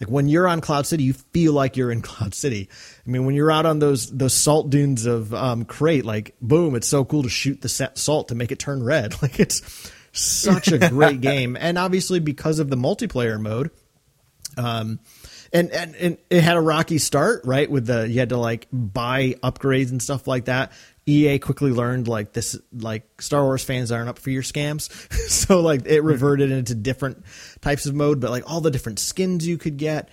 like when you're on Cloud City, you feel like you're in Cloud City. I mean, when you're out on those those salt dunes of um, Crait, like boom, it's so cool to shoot the sa- salt to make it turn red. Like it's such a great game, and obviously because of the multiplayer mode, um, and, and and it had a rocky start, right? With the you had to like buy upgrades and stuff like that. EA quickly learned like this, like Star Wars fans aren't up for your scams, so like it reverted into different types of mode, but like all the different skins you could get.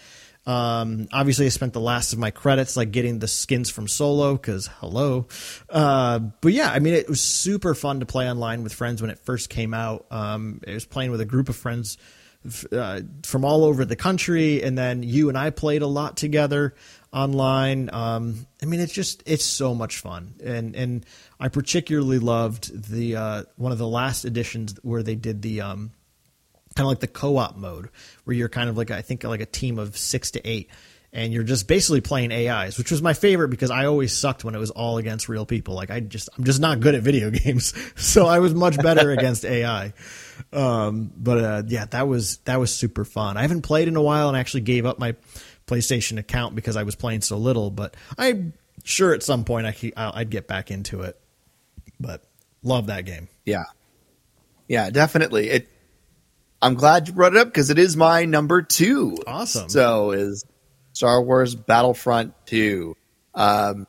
Um, obviously, I spent the last of my credits like getting the skins from Solo because hello. Uh, but yeah, I mean, it was super fun to play online with friends when it first came out. Um, it was playing with a group of friends uh, from all over the country, and then you and I played a lot together. online. Um, I mean, it's just it's so much fun, and and I particularly loved the uh, one of the last editions where they did the um, kind of like the co-op mode, where you're kind of like I think like a team of six to eight, and you're just basically playing AIs, which was my favorite because I always sucked when it was all against real people. Like I just I'm just not good at video games, so I was much better against AI. Um, but uh, yeah, that was that was super fun. I haven't played in a while and actually gave up my PlayStation account because I was playing so little. But I'm sure at some point I I'd get back into it. But love that game. Yeah, yeah, definitely. It. I'm glad you brought it up because it is my number two. Awesome. So is Star Wars Battlefront Two. Um,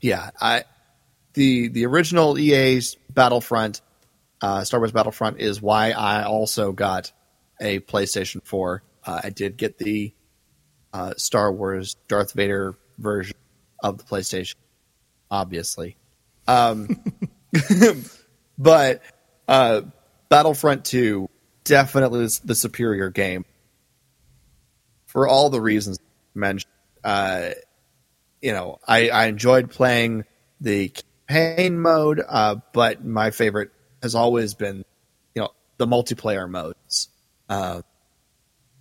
yeah, I the the original EA's Battlefront, uh, Star Wars Battlefront is why I also got a PlayStation Four. Uh, I did get the uh, Star Wars Darth Vader version of the PlayStation, obviously. Um, but uh, Battlefront 2 definitely is the superior game for all the reasons mentioned. Uh, you know, I, I, enjoyed playing the campaign mode, uh, but my favorite has always been, you know, the multiplayer modes uh,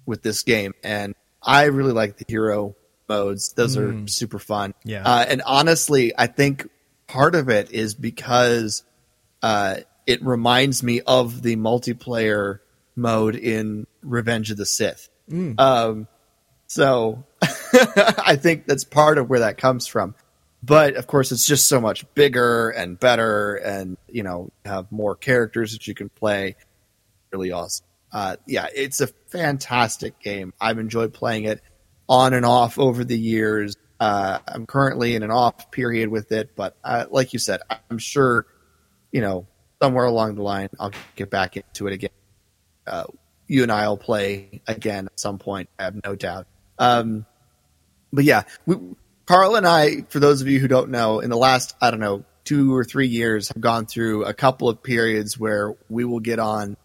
with this game. And I really like the hero modes; those mm. are super fun. Yeah, uh, and honestly, I think part of it is because uh, it reminds me of the multiplayer mode in Revenge of the Sith. Mm. Um, so I think that's part of where that comes from. But of course, it's just so much bigger and better, and you know, have more characters that you can play. Really awesome. Uh, yeah, it's a fantastic game. I've enjoyed playing it on and off over the years. Uh, I'm currently in an off period with it, but uh, like you said, I'm sure, you know, somewhere along the line, I'll get back into it again. Uh, you and I will play again at some point. I have no doubt. Um, but yeah, we, Carl and I, for those of you who don't know, in the last, I don't know, two or three years, have gone through a couple of periods where we will get on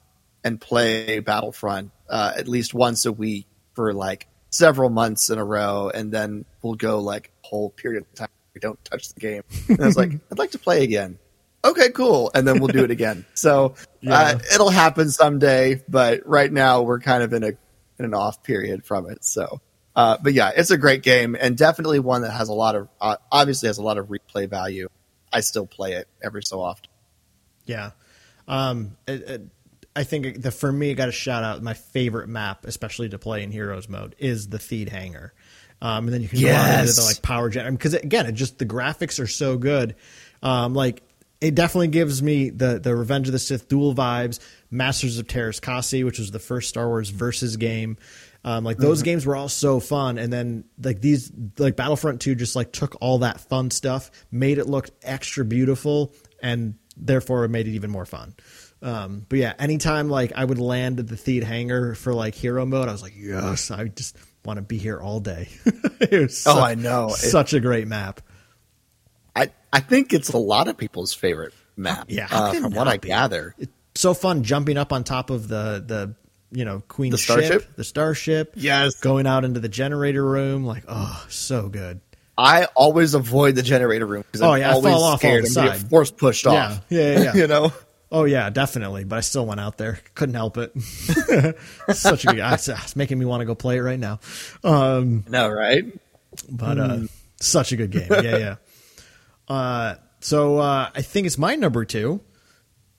and play Battlefront uh, at least once a week for like several months in a row, and then we'll go like a whole period of time we don't touch the game. And I was like, I'd like to play again. Okay, cool, and then we'll do it again. So yeah. uh, it'll happen someday, but right now we're kind of in a in an off period from it. So, uh, but yeah, it's a great game and definitely one that has a lot of uh, obviously has a lot of replay value. I still play it every so often. Yeah. Um, it, it, I think the for me, I got to shout out my favorite map, especially to play in Heroes mode, is the Theed Hangar. Um, and then you can yes. go on into the like power gen because again, it just the graphics are so good. Um, like it definitely gives me the the Revenge of the Sith duel vibes. Masters of Teräs Käsi, which was the first Star Wars versus game. Um, like those mm-hmm. games were all so fun, and then like these like Battlefront Two just like took all that fun stuff, made it look extra beautiful, and therefore it made it even more fun. Um, but yeah, anytime like I would land at the Theed hangar for like hero mode, I was like, yes, I just want to be here all day. oh, such, I know, such it, a great map. I I think it's a lot of people's favorite map. Yeah, uh, from what I gather, it's so fun jumping up on top of the the you know Queen the starship, ship, the starship. Yes, going out into the generator room, like oh, so good. I always avoid the generator room because I'm oh, yeah, always I fall off scared and get force pushed off. Yeah, yeah, yeah. you know. Oh yeah, definitely. But I still went out there. Couldn't help it. Such a good. It's making me want to go play it right now. Um, no, right? But uh, mm. such a good game. Yeah, yeah. Uh, so uh, I think it's my number two.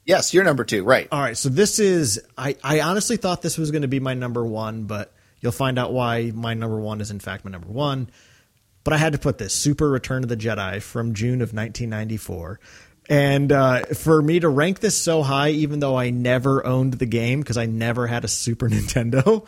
Yes, you're number two. Right. All right. So this is. I I honestly thought this was going to be my number one, but you'll find out why my number one is in fact my number one. But I had to put this Super Return of the Jedi from June of 1994. And uh, for me to rank this so high, even though I never owned the game because I never had a Super Nintendo,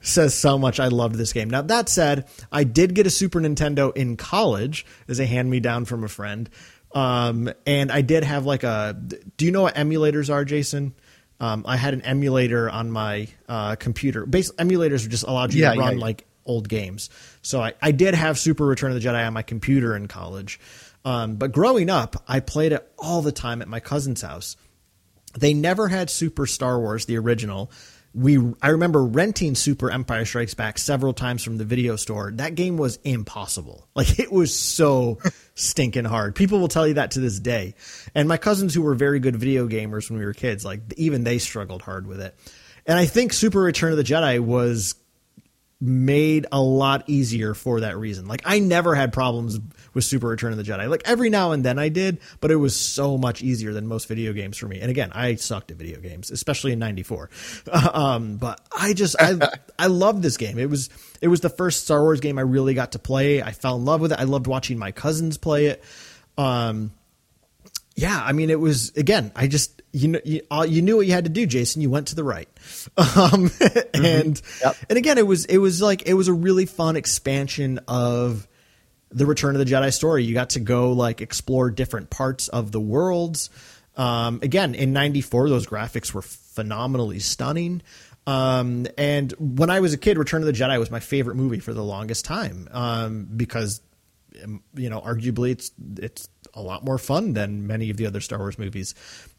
says so much. I loved this game. Now, that said, I did get a Super Nintendo in college as a hand me down from a friend. Um, and I did have like a. Do you know what emulators are, Jason? Um, I had an emulator on my uh, computer. Basically, emulators just allowed you yeah, to run yeah, yeah. like old games. So I, I did have Super Return of the Jedi on my computer in college. Um, but growing up, I played it all the time at my cousin's house. They never had Super Star Wars, the original. we I remember renting Super Empire Strikes Back several times from the video store. That game was impossible. Like it was so stinking hard. People will tell you that to this day. And my cousins who were very good video gamers when we were kids, like even they struggled hard with it. And I think Super Return of the Jedi was made a lot easier for that reason. Like I never had problems with Super Return of the Jedi. Like every now and then I did, but it was so much easier than most video games for me. And again, I sucked at video games, especially in 94. Um, but I just I I loved this game. It was it was the first Star Wars game I really got to play. I fell in love with it. I loved watching my cousins play it. Um yeah, I mean, it was again. I just you know you, uh, you knew what you had to do, Jason. You went to the right, um, and mm-hmm. yep. and again, it was it was like it was a really fun expansion of the Return of the Jedi story. You got to go like explore different parts of the worlds. Um, again, in '94, those graphics were phenomenally stunning. Um, and when I was a kid, Return of the Jedi was my favorite movie for the longest time um, because um, you know, arguably it's it's a lot more fun than many of the other Star Wars movies.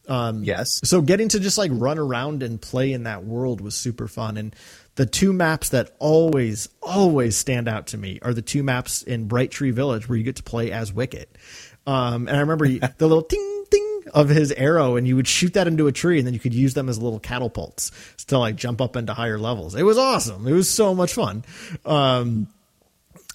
Um, yes. So getting to just like run around and play in that world was super fun. And the two maps that always, always stand out to me are the two maps in Bright Tree Village where you get to play as Wicket. Um, and I remember the little ting ting of his arrow, and you would shoot that into a tree, and then you could use them as little catapults to like jump up into higher levels. It was awesome. It was so much fun. Um,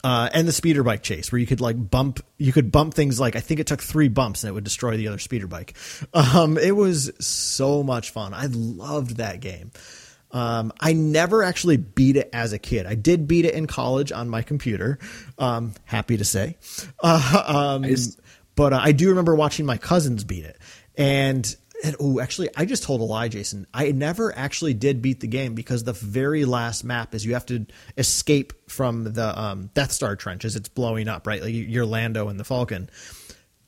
uh, and the speeder bike chase where you could like bump you could bump things like i think it took three bumps and it would destroy the other speeder bike. Um, it was so much fun. I loved that game. Um, i never actually beat it as a kid. I did beat it in college on my computer um, happy to say. Uh, but uh, i do remember watching my cousins beat it. And and oh, actually, I just told a lie, Jason. I never actually did beat the game because the very last map is you have to escape from the um, Death Star trench as it's blowing up, right? Like you're Lando and the Falcon.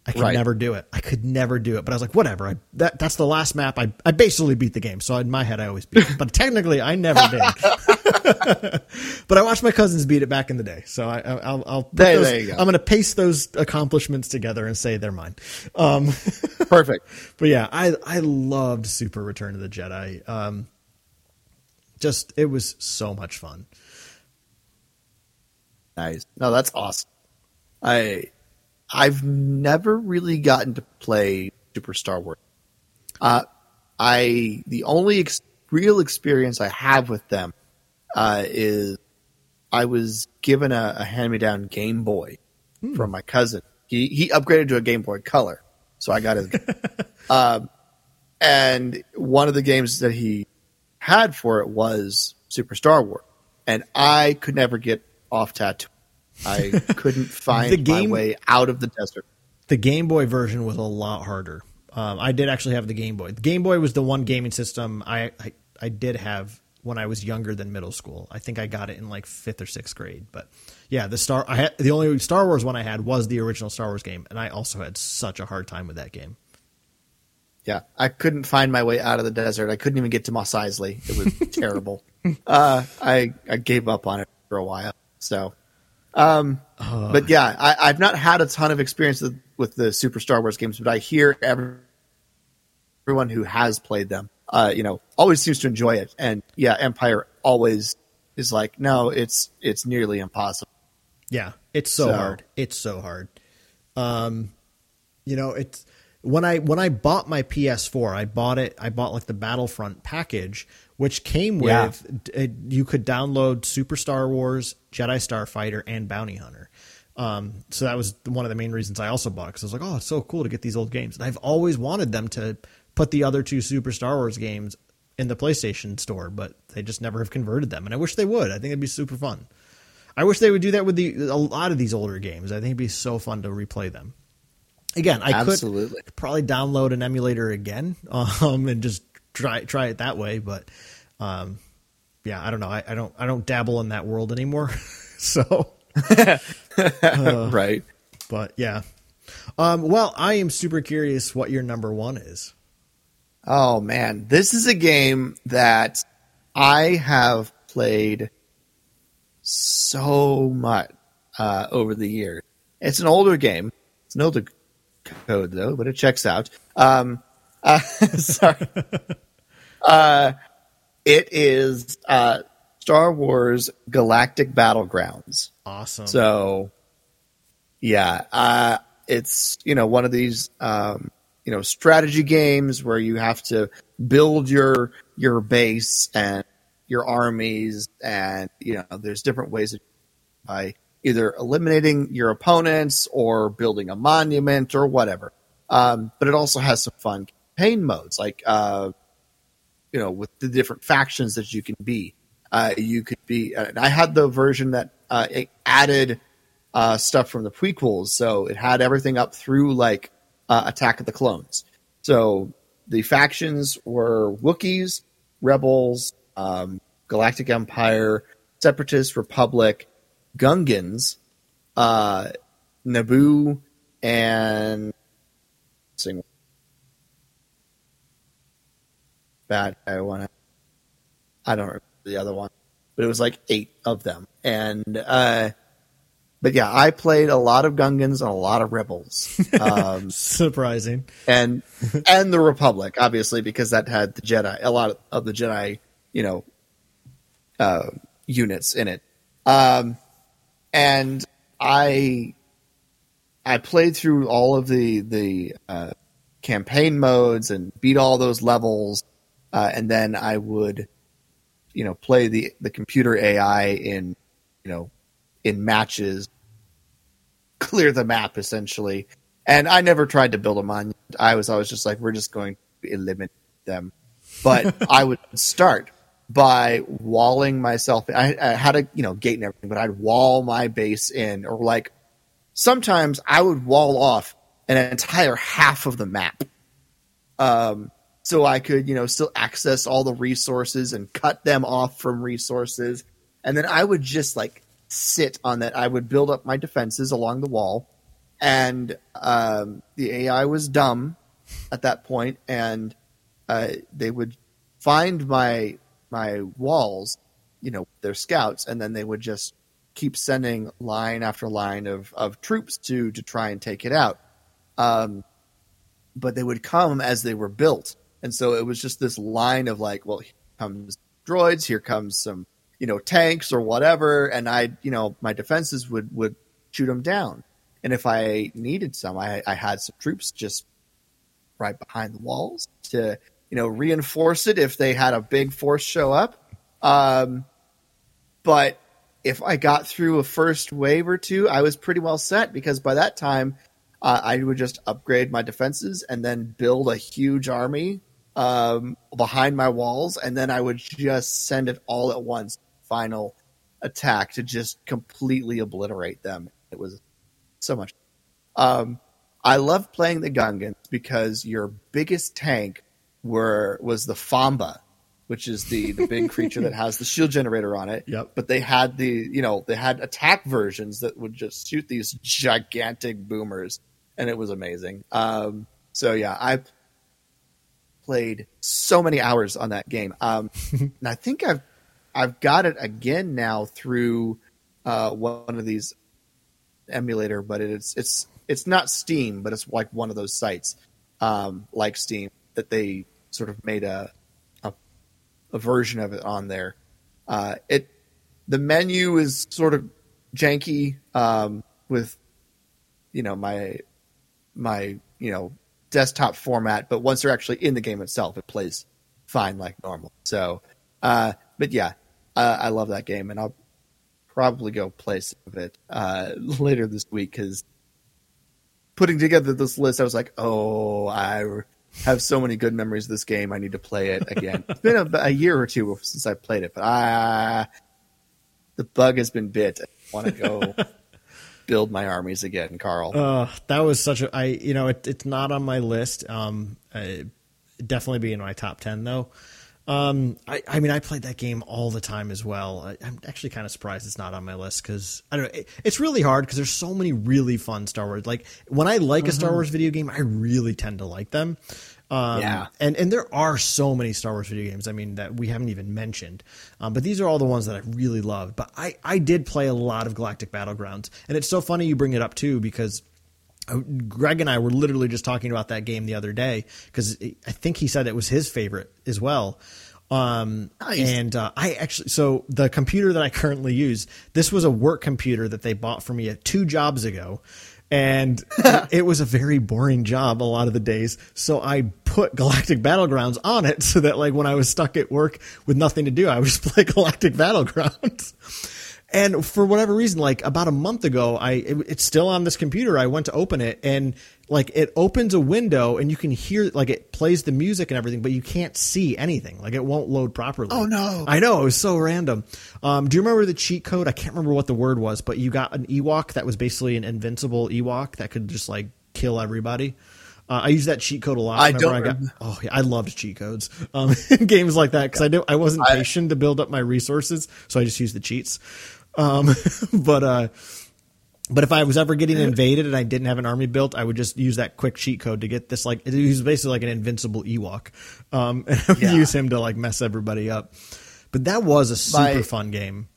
I could right. never do it. I could never do it. But I was like, whatever. I, that that's the last map. I I basically beat the game. So in my head, I always beat it. But technically, I never did. but I watched my cousins beat it back in the day. So I, will I'll there, those, there you go. I'm going to paste those accomplishments together and say they're mine. Um, Perfect. But yeah, I I loved Super Return of the Jedi. Um, just it was so much fun. Nice. No, that's awesome. I I've never really gotten to play Super Star Wars. Uh, I the only ex- real experience I have with them uh, is I was given a, a hand me down Game Boy hmm. from my cousin. He he upgraded to a Game Boy Color, so I got his. um, and one of the games that he had for it was Super Star Wars, and I could never get off Tatooine. I couldn't find the game, my way out of the desert. The Game Boy version was a lot harder. Um, I did actually have the Game Boy. The Game Boy was the one gaming system I, I, I did have when I was younger than middle school. I think I got it in like fifth or sixth grade. But yeah, the star I had the only Star Wars one I had was the original Star Wars game, and I also had such a hard time with that game. Yeah, I couldn't find my way out of the desert. I couldn't even get to Mos Eisley. It was terrible. Uh, I I gave up on it for a while. So um, uh, but yeah, I, have not had a ton of experience with, with, the Super Star Wars games, but I hear every, everyone who has played them, uh, you know, always seems to enjoy it. And yeah, Empire always is like, no, it's it's nearly impossible. Yeah, it's so, so hard. It's so hard. Um, you know, it's when I when I bought my PS4, I bought it. I bought like the Battlefront package, which came with yeah. you could download Super Star Wars, Jedi Starfighter, and Bounty Hunter. Um, so that was one of the main reasons I also bought because I was like, oh, it's so cool to get these old games. And I've always wanted them to put the other two Super Star Wars games in the PlayStation Store, but they just never have converted them. And I wish they would. I think it'd be super fun. I wish they would do that with the a lot of these older games. I think it'd be so fun to replay them. Again, I Absolutely. could probably download an emulator again um, and just try try it that way. But um, yeah, I don't know. I, I, don't I don't dabble in that world anymore. so uh, right. But yeah. Um, well, I am super curious what your number one is. Oh man, this is a game that I have played so much uh, over the years. It's an older game. It's an older code though, but it checks out. Um, uh, sorry. uh, it is uh, Star Wars Galactic Battlegrounds. Awesome. So, yeah, uh, it's you know one of these um, you know strategy games where you have to build your your base and your armies, and you know there's different ways by either eliminating your opponents or building a monument or whatever. Um, but it also has some fun campaign modes, like uh, you know with the different factions that you can be. Uh, you could be. And I had the version that uh, added uh, stuff from the prequels, so it had everything up through like uh, Attack of the Clones. So the factions were Wookiees, Rebels, um, Galactic Empire, Separatist Republic, Gungans, uh, Naboo, and bad guy one. I don't remember the other one, but it was like eight of them. And uh, but yeah, I played a lot of Gungans and a lot of Rebels. Um, Surprising. and and the Republic, obviously, because that had the Jedi, a lot of, the Jedi, you know, uh, units in it. Um, and I I played through all of the the uh, campaign modes and beat all those levels, uh, and then I would, you know, play the the computer AI in, you know, in matches, clear the map essentially. And I never tried to build a monument. I was always just like, we're just going to eliminate them. But I would start by walling myself. I, I had a you know gate and everything, but I'd wall my base in, or like sometimes I would wall off an entire half of the map, um, so I could you know still access all the resources and cut them off from resources, and then I would just like sit on that. I would build up my defenses along the wall, and um, the AI was dumb at that point, and uh, they would find my my walls, you know, their scouts, and then they would just keep sending line after line of, of troops to to try and take it out. Um, but they would come as they were built, and so it was just this line of like, well, here comes droids, here comes some you know tanks or whatever, and I you know my defenses would would shoot them down, and if I needed some, I I had some troops just right behind the walls to you know reinforce it if they had a big force show up. Um, but if I got through a first wave or two, I was pretty well set because by that time uh, I would just upgrade my defenses and then build a huge army um, behind my walls, and then I would just send it all at once. Final attack to just completely obliterate them. It was so much. Um, I love playing the Gungans because your biggest tank were was the Famba, which is the the big creature that has the shield generator on it. Yep. But they had the you know they had attack versions that would just shoot these gigantic boomers, and it was amazing. Um, so yeah, I played so many hours on that game, um, and I think I've I've got it again now through uh, one of these emulator, but it's it's it's not Steam, but it's like one of those sites um, like Steam that they sort of made a a, a version of it on there. Uh, it the menu is sort of janky um, with you know my my you know desktop format, but once they're actually in the game itself, it plays fine like normal. So, uh, but yeah, uh, I love that game, and I'll probably go play some of it uh, later this week because putting together this list, I was like, oh, I have so many good memories of this game. I need to play it again. it's been a, a, year or two since I played it, but I, the bug has been bit. I want to go build my armies again, Carl. Uh, that was such a, I, you know, it, it's not on my list. Um, uh, definitely be in my top 10 though. Um, I, I mean, I played that game all the time as well. I, am actually kind of surprised it's not on my list because I don't know. It, it's really hard because there's so many really fun Star Wars. Like when I like mm-hmm. a Star Wars video game, I really tend to like them. Um, yeah, and and there are so many Star Wars video games. I mean that we haven't even mentioned, um, but these are all the ones that I really love. But I I did play a lot of Galactic Battlegrounds, and it's so funny you bring it up too because Greg and I were literally just talking about that game the other day because I think he said it was his favorite as well. Um, Nice. and uh, I actually, so the computer that I currently use, this was a work computer that they bought for me uh, two jobs ago. And it was a very boring job a lot of the days. So I put Galactic Battlegrounds on it so that, like, when I was stuck at work with nothing to do, I would just play Galactic Battlegrounds. And for whatever reason, like about a month ago, I it, it's still on this computer. I went to open it, and like it opens a window, and you can hear like it plays the music and everything, but you can't see anything. Like it won't load properly. Oh, no. I know it was so random. Um, do you remember the cheat code? I can't remember what the word was, but you got an Ewok that was basically an invincible Ewok that could just like kill everybody. Uh, I use that cheat code a lot. I don't I got. Oh, yeah, I loved cheat codes um, games like that because I do, I wasn't I- patient to build up my resources, so I just used the cheats. Um, but uh, but if I was ever getting invaded and I didn't have an army built, I would just use that quick cheat code to get this like he was basically like an invincible Ewok, um, and I would Yeah. use him to like mess everybody up. But that was a super My- fun game.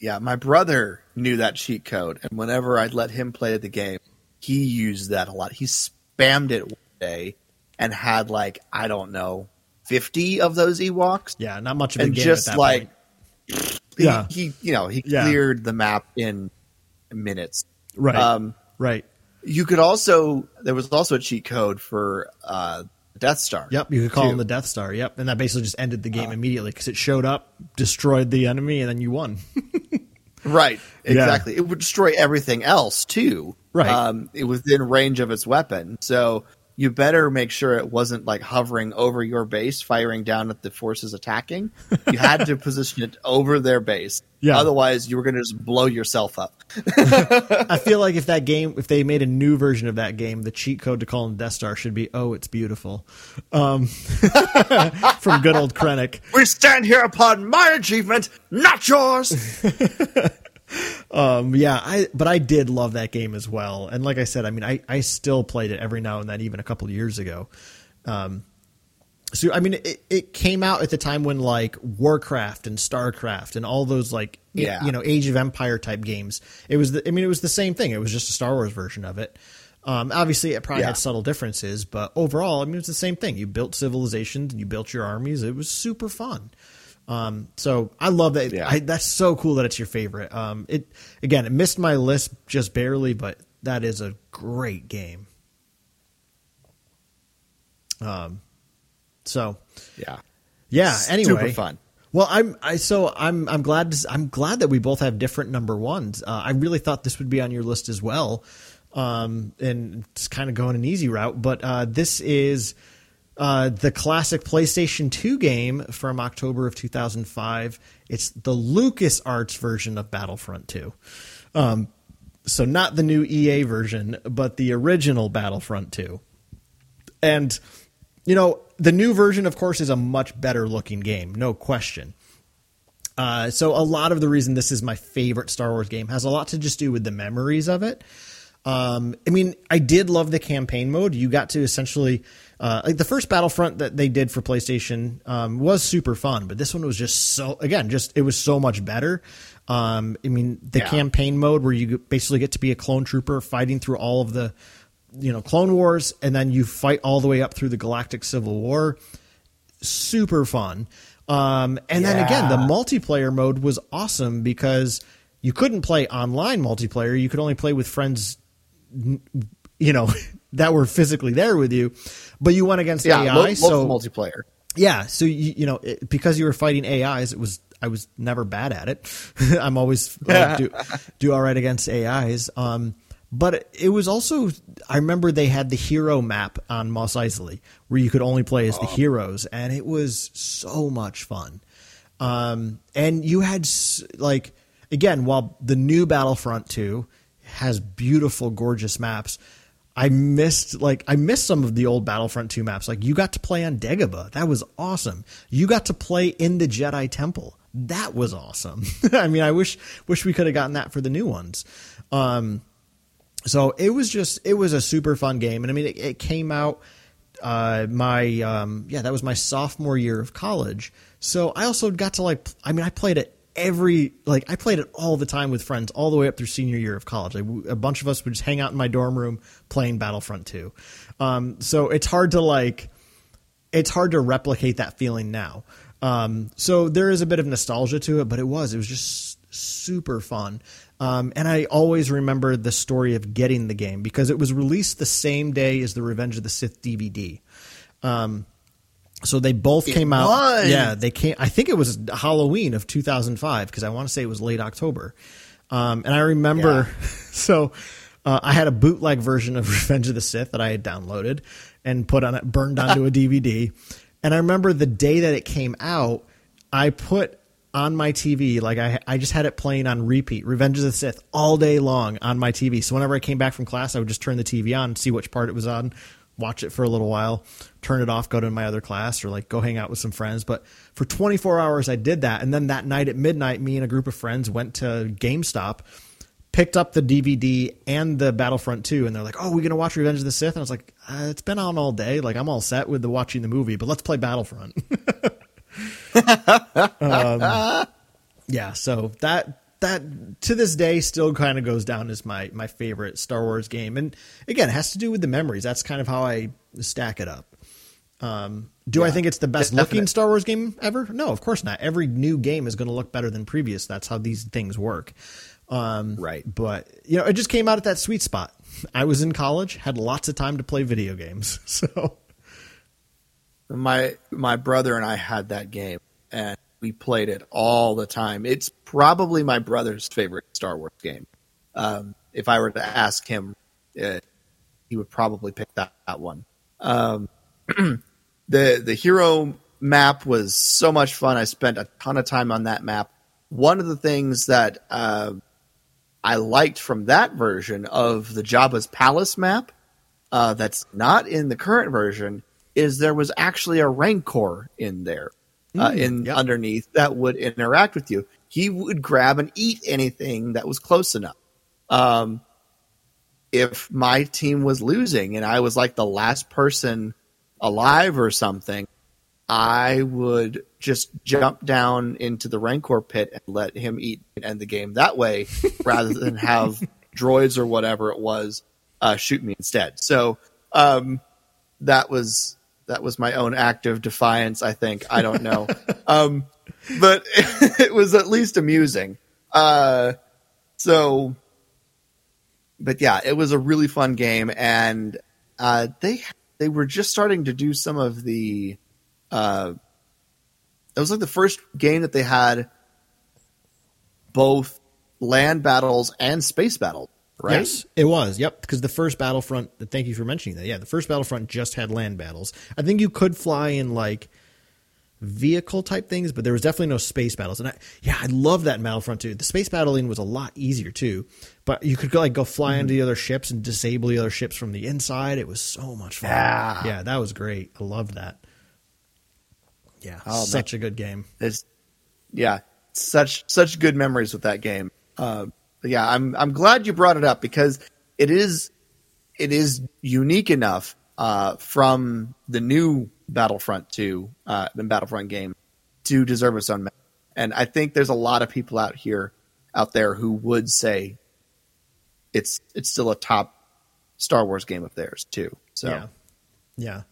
Yeah, my brother knew that cheat code, and whenever I'd let him play the game, he used that a lot. He spammed it one day and had like I don't know fifty of those Ewoks, Yeah, not much of a and game just at that like point. He, Yeah. he you know he Yeah. cleared the map in minutes. Right, Um, right. you could also there was also a cheat code for uh, Death Star. Yep, you could call too. him the Death Star. Yep, and that basically just ended the game immediately because it showed up, destroyed the enemy, and then you won. Right, Yeah. exactly. It would destroy everything else too. Right. Um, it was within range of its weapon, so you better make sure it wasn't like hovering over your base, firing down at the forces attacking. You had to position it over their base. Yeah. Otherwise, you were going to just blow yourself up. I feel like if that game, if they made a new version of that game, the cheat code to call in Death Star should be "Oh, it's beautiful," um, from good old Krennic. We stand here upon my achievement, not yours. Um, yeah, I but I did love that game as well. And like I said, I mean, I I still played it every now and then, even a couple of years ago. Um, so I mean, it, it came out at the time when like Warcraft and Starcraft and all those like Yeah. you know Age of Empire type games. It was the, I mean, it was the same thing. It was just a Star Wars version of it. Um, obviously, it probably Yeah. had subtle differences, but overall, I mean, it was the same thing. You built civilizations and you built your armies. It was super fun. Um, so I love that. Yeah. I, that's so cool that it's your favorite. Um, it again, it missed my list just barely, but that is a great game. Um, so yeah. yeah. Anyway, Super fun. Well, I'm I so I'm I'm glad to, I'm glad that we both have different number ones. Uh, I really thought this would be on your list as well, um, and it's kind of going an easy route. But uh, this is uh, the classic PlayStation 2 game from October of 2005. It's the Lucas Arts version of Battlefront 2. Um, so not the new EA version, but the original Battlefront 2. And you know, the new version, of course, is a much better looking game, no question. Uh, so a lot of the reason this is my favorite Star Wars game has a lot to just do with the memories of it. Um, I mean, I did love the campaign mode. You got to essentially, uh, like the first Battlefront that they did for PlayStation um, was super fun, but this one was just so again, just it was so much better. Um, I mean, the Yeah. campaign mode where you basically get to be a clone trooper fighting through all of the, you know, Clone Wars, and then you fight all the way up through the Galactic Civil War super fun. Um, and then again, the multiplayer mode was awesome because you couldn't play online multiplayer. You could only play with friends, you know, that were physically there with you. But you went against Yeah, AI, lo- so multiplayer. yeah, so you, you know it, because you were fighting AIs, it was I was never bad at it. I'm always uh, do do all right against AIs. Um, but it was also I remember they had the hero map on Mos Eisley where you could only play as the heroes, and it was so much fun. Um, and you had like again, while the new Battlefront 2 has beautiful, gorgeous maps, I missed like I missed some of the old Battlefront 2 maps. Like you got to play on Dagobah. That was awesome. You got to play in the Jedi Temple. That was awesome. I mean, I wish wish we could have gotten that for the new ones. Um, so it was just it was a super fun game, and I mean, it, it came out uh, my um, yeah that was my sophomore year of college. So I also got to like I mean I played it every like I played it all the time with friends all the way up through senior year of college. A bunch of us would just hang out in my dorm room playing Battlefront 2. Um, so it's hard to like it's hard to replicate that feeling now. Um, so there is a bit of nostalgia to it, but it was it was just super fun. Um, and I always remember the story of getting the game because it was released the same day as the Revenge of the Sith DVD. Um, so they both came out. was. Yeah, they came. I think it was Halloween of 2005 because I want to say it was late October. Um, and I remember, so uh, I had a bootleg version of Revenge of the Sith that I had downloaded and put on it, burned onto a DVD. And I remember the day that it came out, I put on my TV, like I, I just had it playing on repeat, Revenge of the Sith all day long on my TV. So whenever I came back from class, I would just turn the TV on, see which part it was on, watch it for a little while, turn it off, go to my other class, or like go hang out with some friends. But for 24 hours, I did that. And then that night at midnight, me and a group of friends went to GameStop, picked up the DVD and the Battlefront 2, and they're like, "Oh, we're gonna watch Revenge of the Sith?" And I was like, uh, "It's been on all day. Like I'm all set with the watching the movie, but let's play Battlefront." um, yeah, so that that to this day still kind of goes down as my my favorite Star Wars game, and again, it has to do with the memories. That's kind of how I stack it up. Um, do I think it's the best looking definite. Star Wars game ever? No, of course not. Every new game is going to look better than previous. That's how these things work. Um, Right. But you know, it just came out at that sweet spot. I was in college, had lots of time to play video games, so My my brother and I had that game, and we played it all the time. It's probably my brother's favorite Star Wars game. Um, if I were to ask him, uh, he would probably pick that, that one. Um, the the hero map was so much fun. I spent a ton of time on that map. One of the things that uh, I liked from that version of the Jabba's palace map uh, that's not in the current version is there was actually a rancor in there uh, in yep. underneath that would interact with you. He would grab and eat anything that was close enough. Um, if my team was losing and I was like the last person alive or something, I would just jump down into the Rancor pit and let him eat and end the game that way rather than have droids or whatever it was uh, shoot me instead. So um, that was that was my own act of defiance. I think I don't know, um, but it was at least amusing. Uh, so, but yeah, it was a really fun game, and uh, they they were just starting to do some of the. Uh, it was like the first game that they had both land battles and space battles, right? Yes, it was. Yep, because the first Battlefront. Thank you for mentioning that. Yeah, the first Battlefront just had land battles. I think you could fly in like vehicle type things, but there was definitely no space battles. And I, yeah, I love that in Battlefront too. The space battling was a lot easier too, but you could go like go fly into the other ships and disable the other ships from the inside. It was so much fun. Yeah. yeah, that was great. I loved that. Yeah, Oh, such a good game. It's yeah, such such good memories with that game. Uh, yeah, I'm I'm glad you brought it up because it is it is unique enough uh, from the new Battlefront 2, uh, the Battlefront game, to deserve its own. And I think there's a lot of people out here out there who would say it's it's still a top Star Wars game of theirs too. So Yeah. Yeah.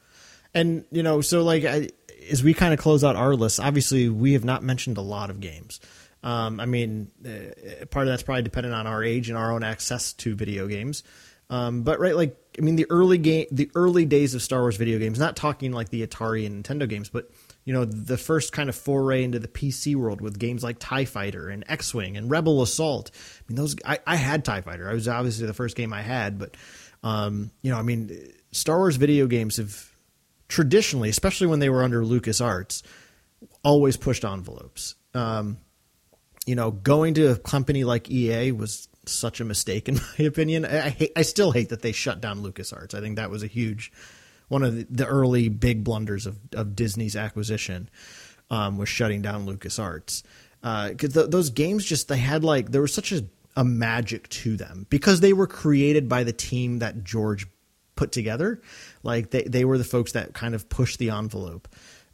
And, you know, so like, I, as we kind of close out our list, obviously we have not mentioned a lot of games. Um, I mean, uh, part of that's probably dependent on our age and our own access to video games. Um, but right, like, I mean, the early game, the early days of Star Wars video games, not talking like the Atari and Nintendo games, but you know, the first kind of foray into the PC world with games like Tie Fighter and X Wing and Rebel Assault. I mean, those I, I had Tie Fighter. I was obviously the first game I had, but um, you know, I mean, Star Wars video games have traditionally, especially when they were under LucasArts, always pushed envelopes. Um, you know, going to a company like EA was such a mistake in my opinion. I, hate, I still hate that they shut down LucasArts. I think that was a huge one of the, the early big blunders of, of Disney's acquisition um, was shutting down LucasArts. Because th- those games just they had like there was such a, a magic to them because they were created by the team that George put together. Like they they were the folks that kind of pushed the envelope.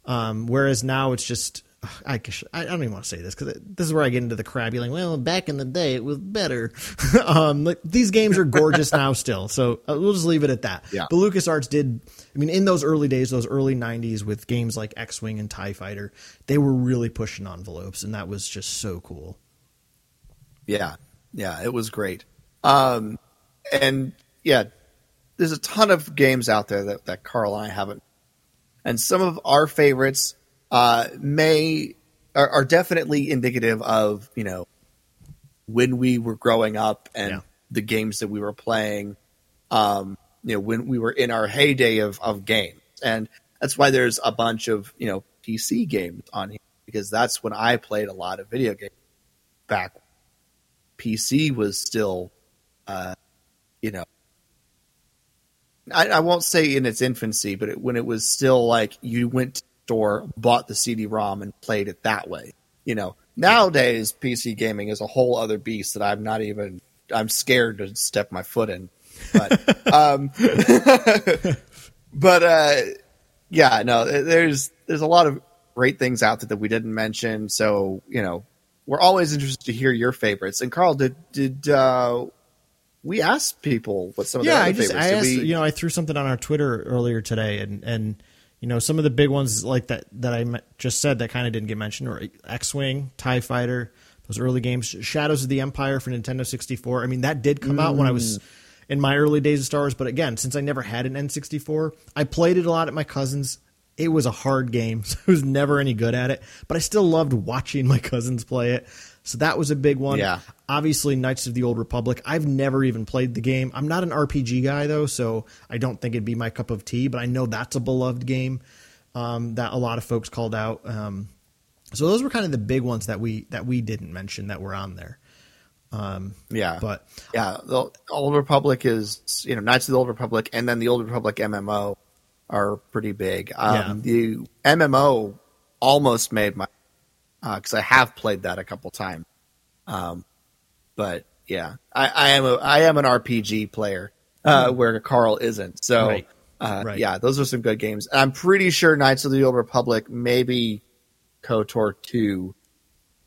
Um, whereas now it's just I, I don't even want to say this because this is where I get into the crabby like, well, back in the day it was better. um, like, these games are gorgeous now still, so uh, we'll just leave it at that. Yeah. But LucasArts did, I mean, in those early days, those early '90s with games like X-wing and Tie Fighter, they were really pushing envelopes, and that was just so cool. Yeah, yeah, it was great. Um, and yeah, there's a ton of games out there that, that Carl and I haven't, and some of our favorites uh, may are, are, definitely indicative of you know when we were growing up and yeah. the games that we were playing. Um, you know, when we were in our heyday of of games, and that's why there's a bunch of you know PC games on here because that's when I played a lot of video games back. PC was still, uh, you know, I, I, won't say in its infancy, but it, when it was still like you went store, bought the CD-ROM, and played it that way. You know, nowadays PC gaming is a whole other beast that I'm not even. I'm scared to step my foot in. But, um, but uh, yeah, no, there's there's a lot of great things out there that we didn't mention. So you know, we're always interested to hear your favorites. And Carl, did did uh, we ask people what some of yeah, their I just favorites? I asked, we... you know I threw something on our Twitter earlier today, and and you know some of the big ones like that that I just said that kind of didn't get mentioned, or X Wing, Tie Fighter, those early games, Shadows of the Empire for Nintendo sixty four. I mean that did come mm. out when I was mm. in my early days of Star Wars, but again, since I never had an N sixty four, I played it a lot at my cousin's it was a hard game, so I was never any good at it. But I still loved watching my cousins play it. So that was a big one. Yeah. Obviously, Knights of the Old Republic. I've never even played the game. I'm not an RPG guy though, so I don't think it'd be my cup of tea. But I know that's a beloved game um, that a lot of folks called out. Um, so those were kind of the big ones that we that we didn't mention that were on there. Um, yeah, but yeah, the Old Republic is you know Knights of the Old Republic, and then the Old Republic MMO are pretty big. Um, yeah. The MMO almost made my because uh, I have played that a couple times. Um, but yeah, I, I, am a I am an RPG player uh, hmm. where Carl isn't. So right. Uh, right. yeah, those are some good games. I'm pretty sure Knights of the Old Republic, maybe KOTOR two,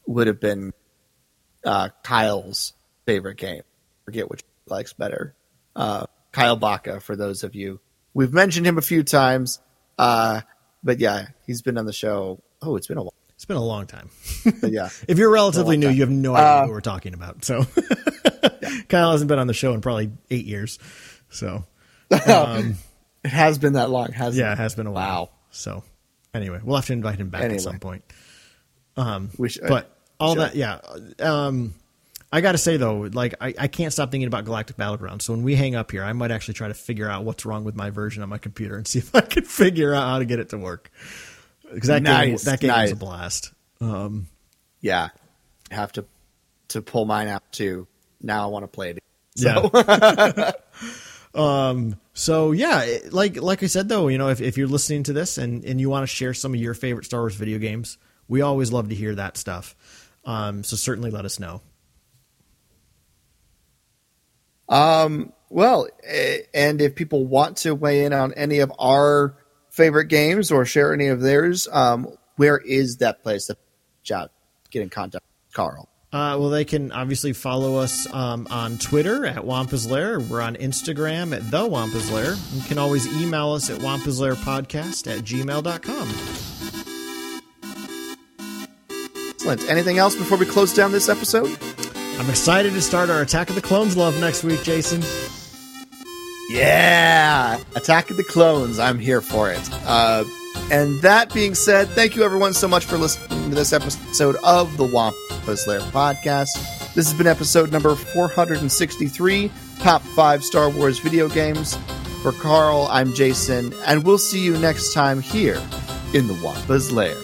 would have been uh, Kyle's favorite game. forget which he likes better. Uh, Kyle Baca, for those of you We've mentioned him a few times, uh, but yeah, he's been on the show. Oh, it's been a while. It's been a long time. But yeah, if you're relatively new, time. you have no idea uh, what we're talking about. So yeah. Kyle hasn't been on the show in probably eight years. So um, it has been that long, has yeah, it? it has been a while. Wow. So anyway, we'll have to invite him back anyway. at some point. Um, should, but all that, yeah. Um, I got to say though, like I, I can't stop thinking about Galactic Battleground. So when we hang up here, I might actually try to figure out what's wrong with my version on my computer and see if I can figure out how to get it to work. Because that nice, game, that game nice. is a blast. Um, yeah, have to to pull mine out too. Now I want to play it. So. Yeah. um. So yeah, like like I said though, you know, if if you're listening to this and and you want to share some of your favorite Star Wars video games, we always love to hear that stuff. Um. So certainly let us know. Um, well, and if people want to weigh in on any of our favorite games or share any of theirs, um, where is that place to chat, get in contact with Carl? Uh, well, they can obviously follow us um, on Twitter at Wampa's Lair. We're on Instagram at The Wampa's Lair. You can always email us at Wampa's Lair Podcast at gmail.com. Excellent. Anything else before we close down this episode? I'm excited to start our Attack of the Clones love next week, Jason. Yeah, Attack of the Clones. I'm here for it. Uh, and that being said, thank you everyone so much for listening to this episode of the Wampa's Lair podcast. This has been episode number 463, top five Star Wars video games. For Carl, I'm Jason, and we'll see you next time here in the Wampa's Lair.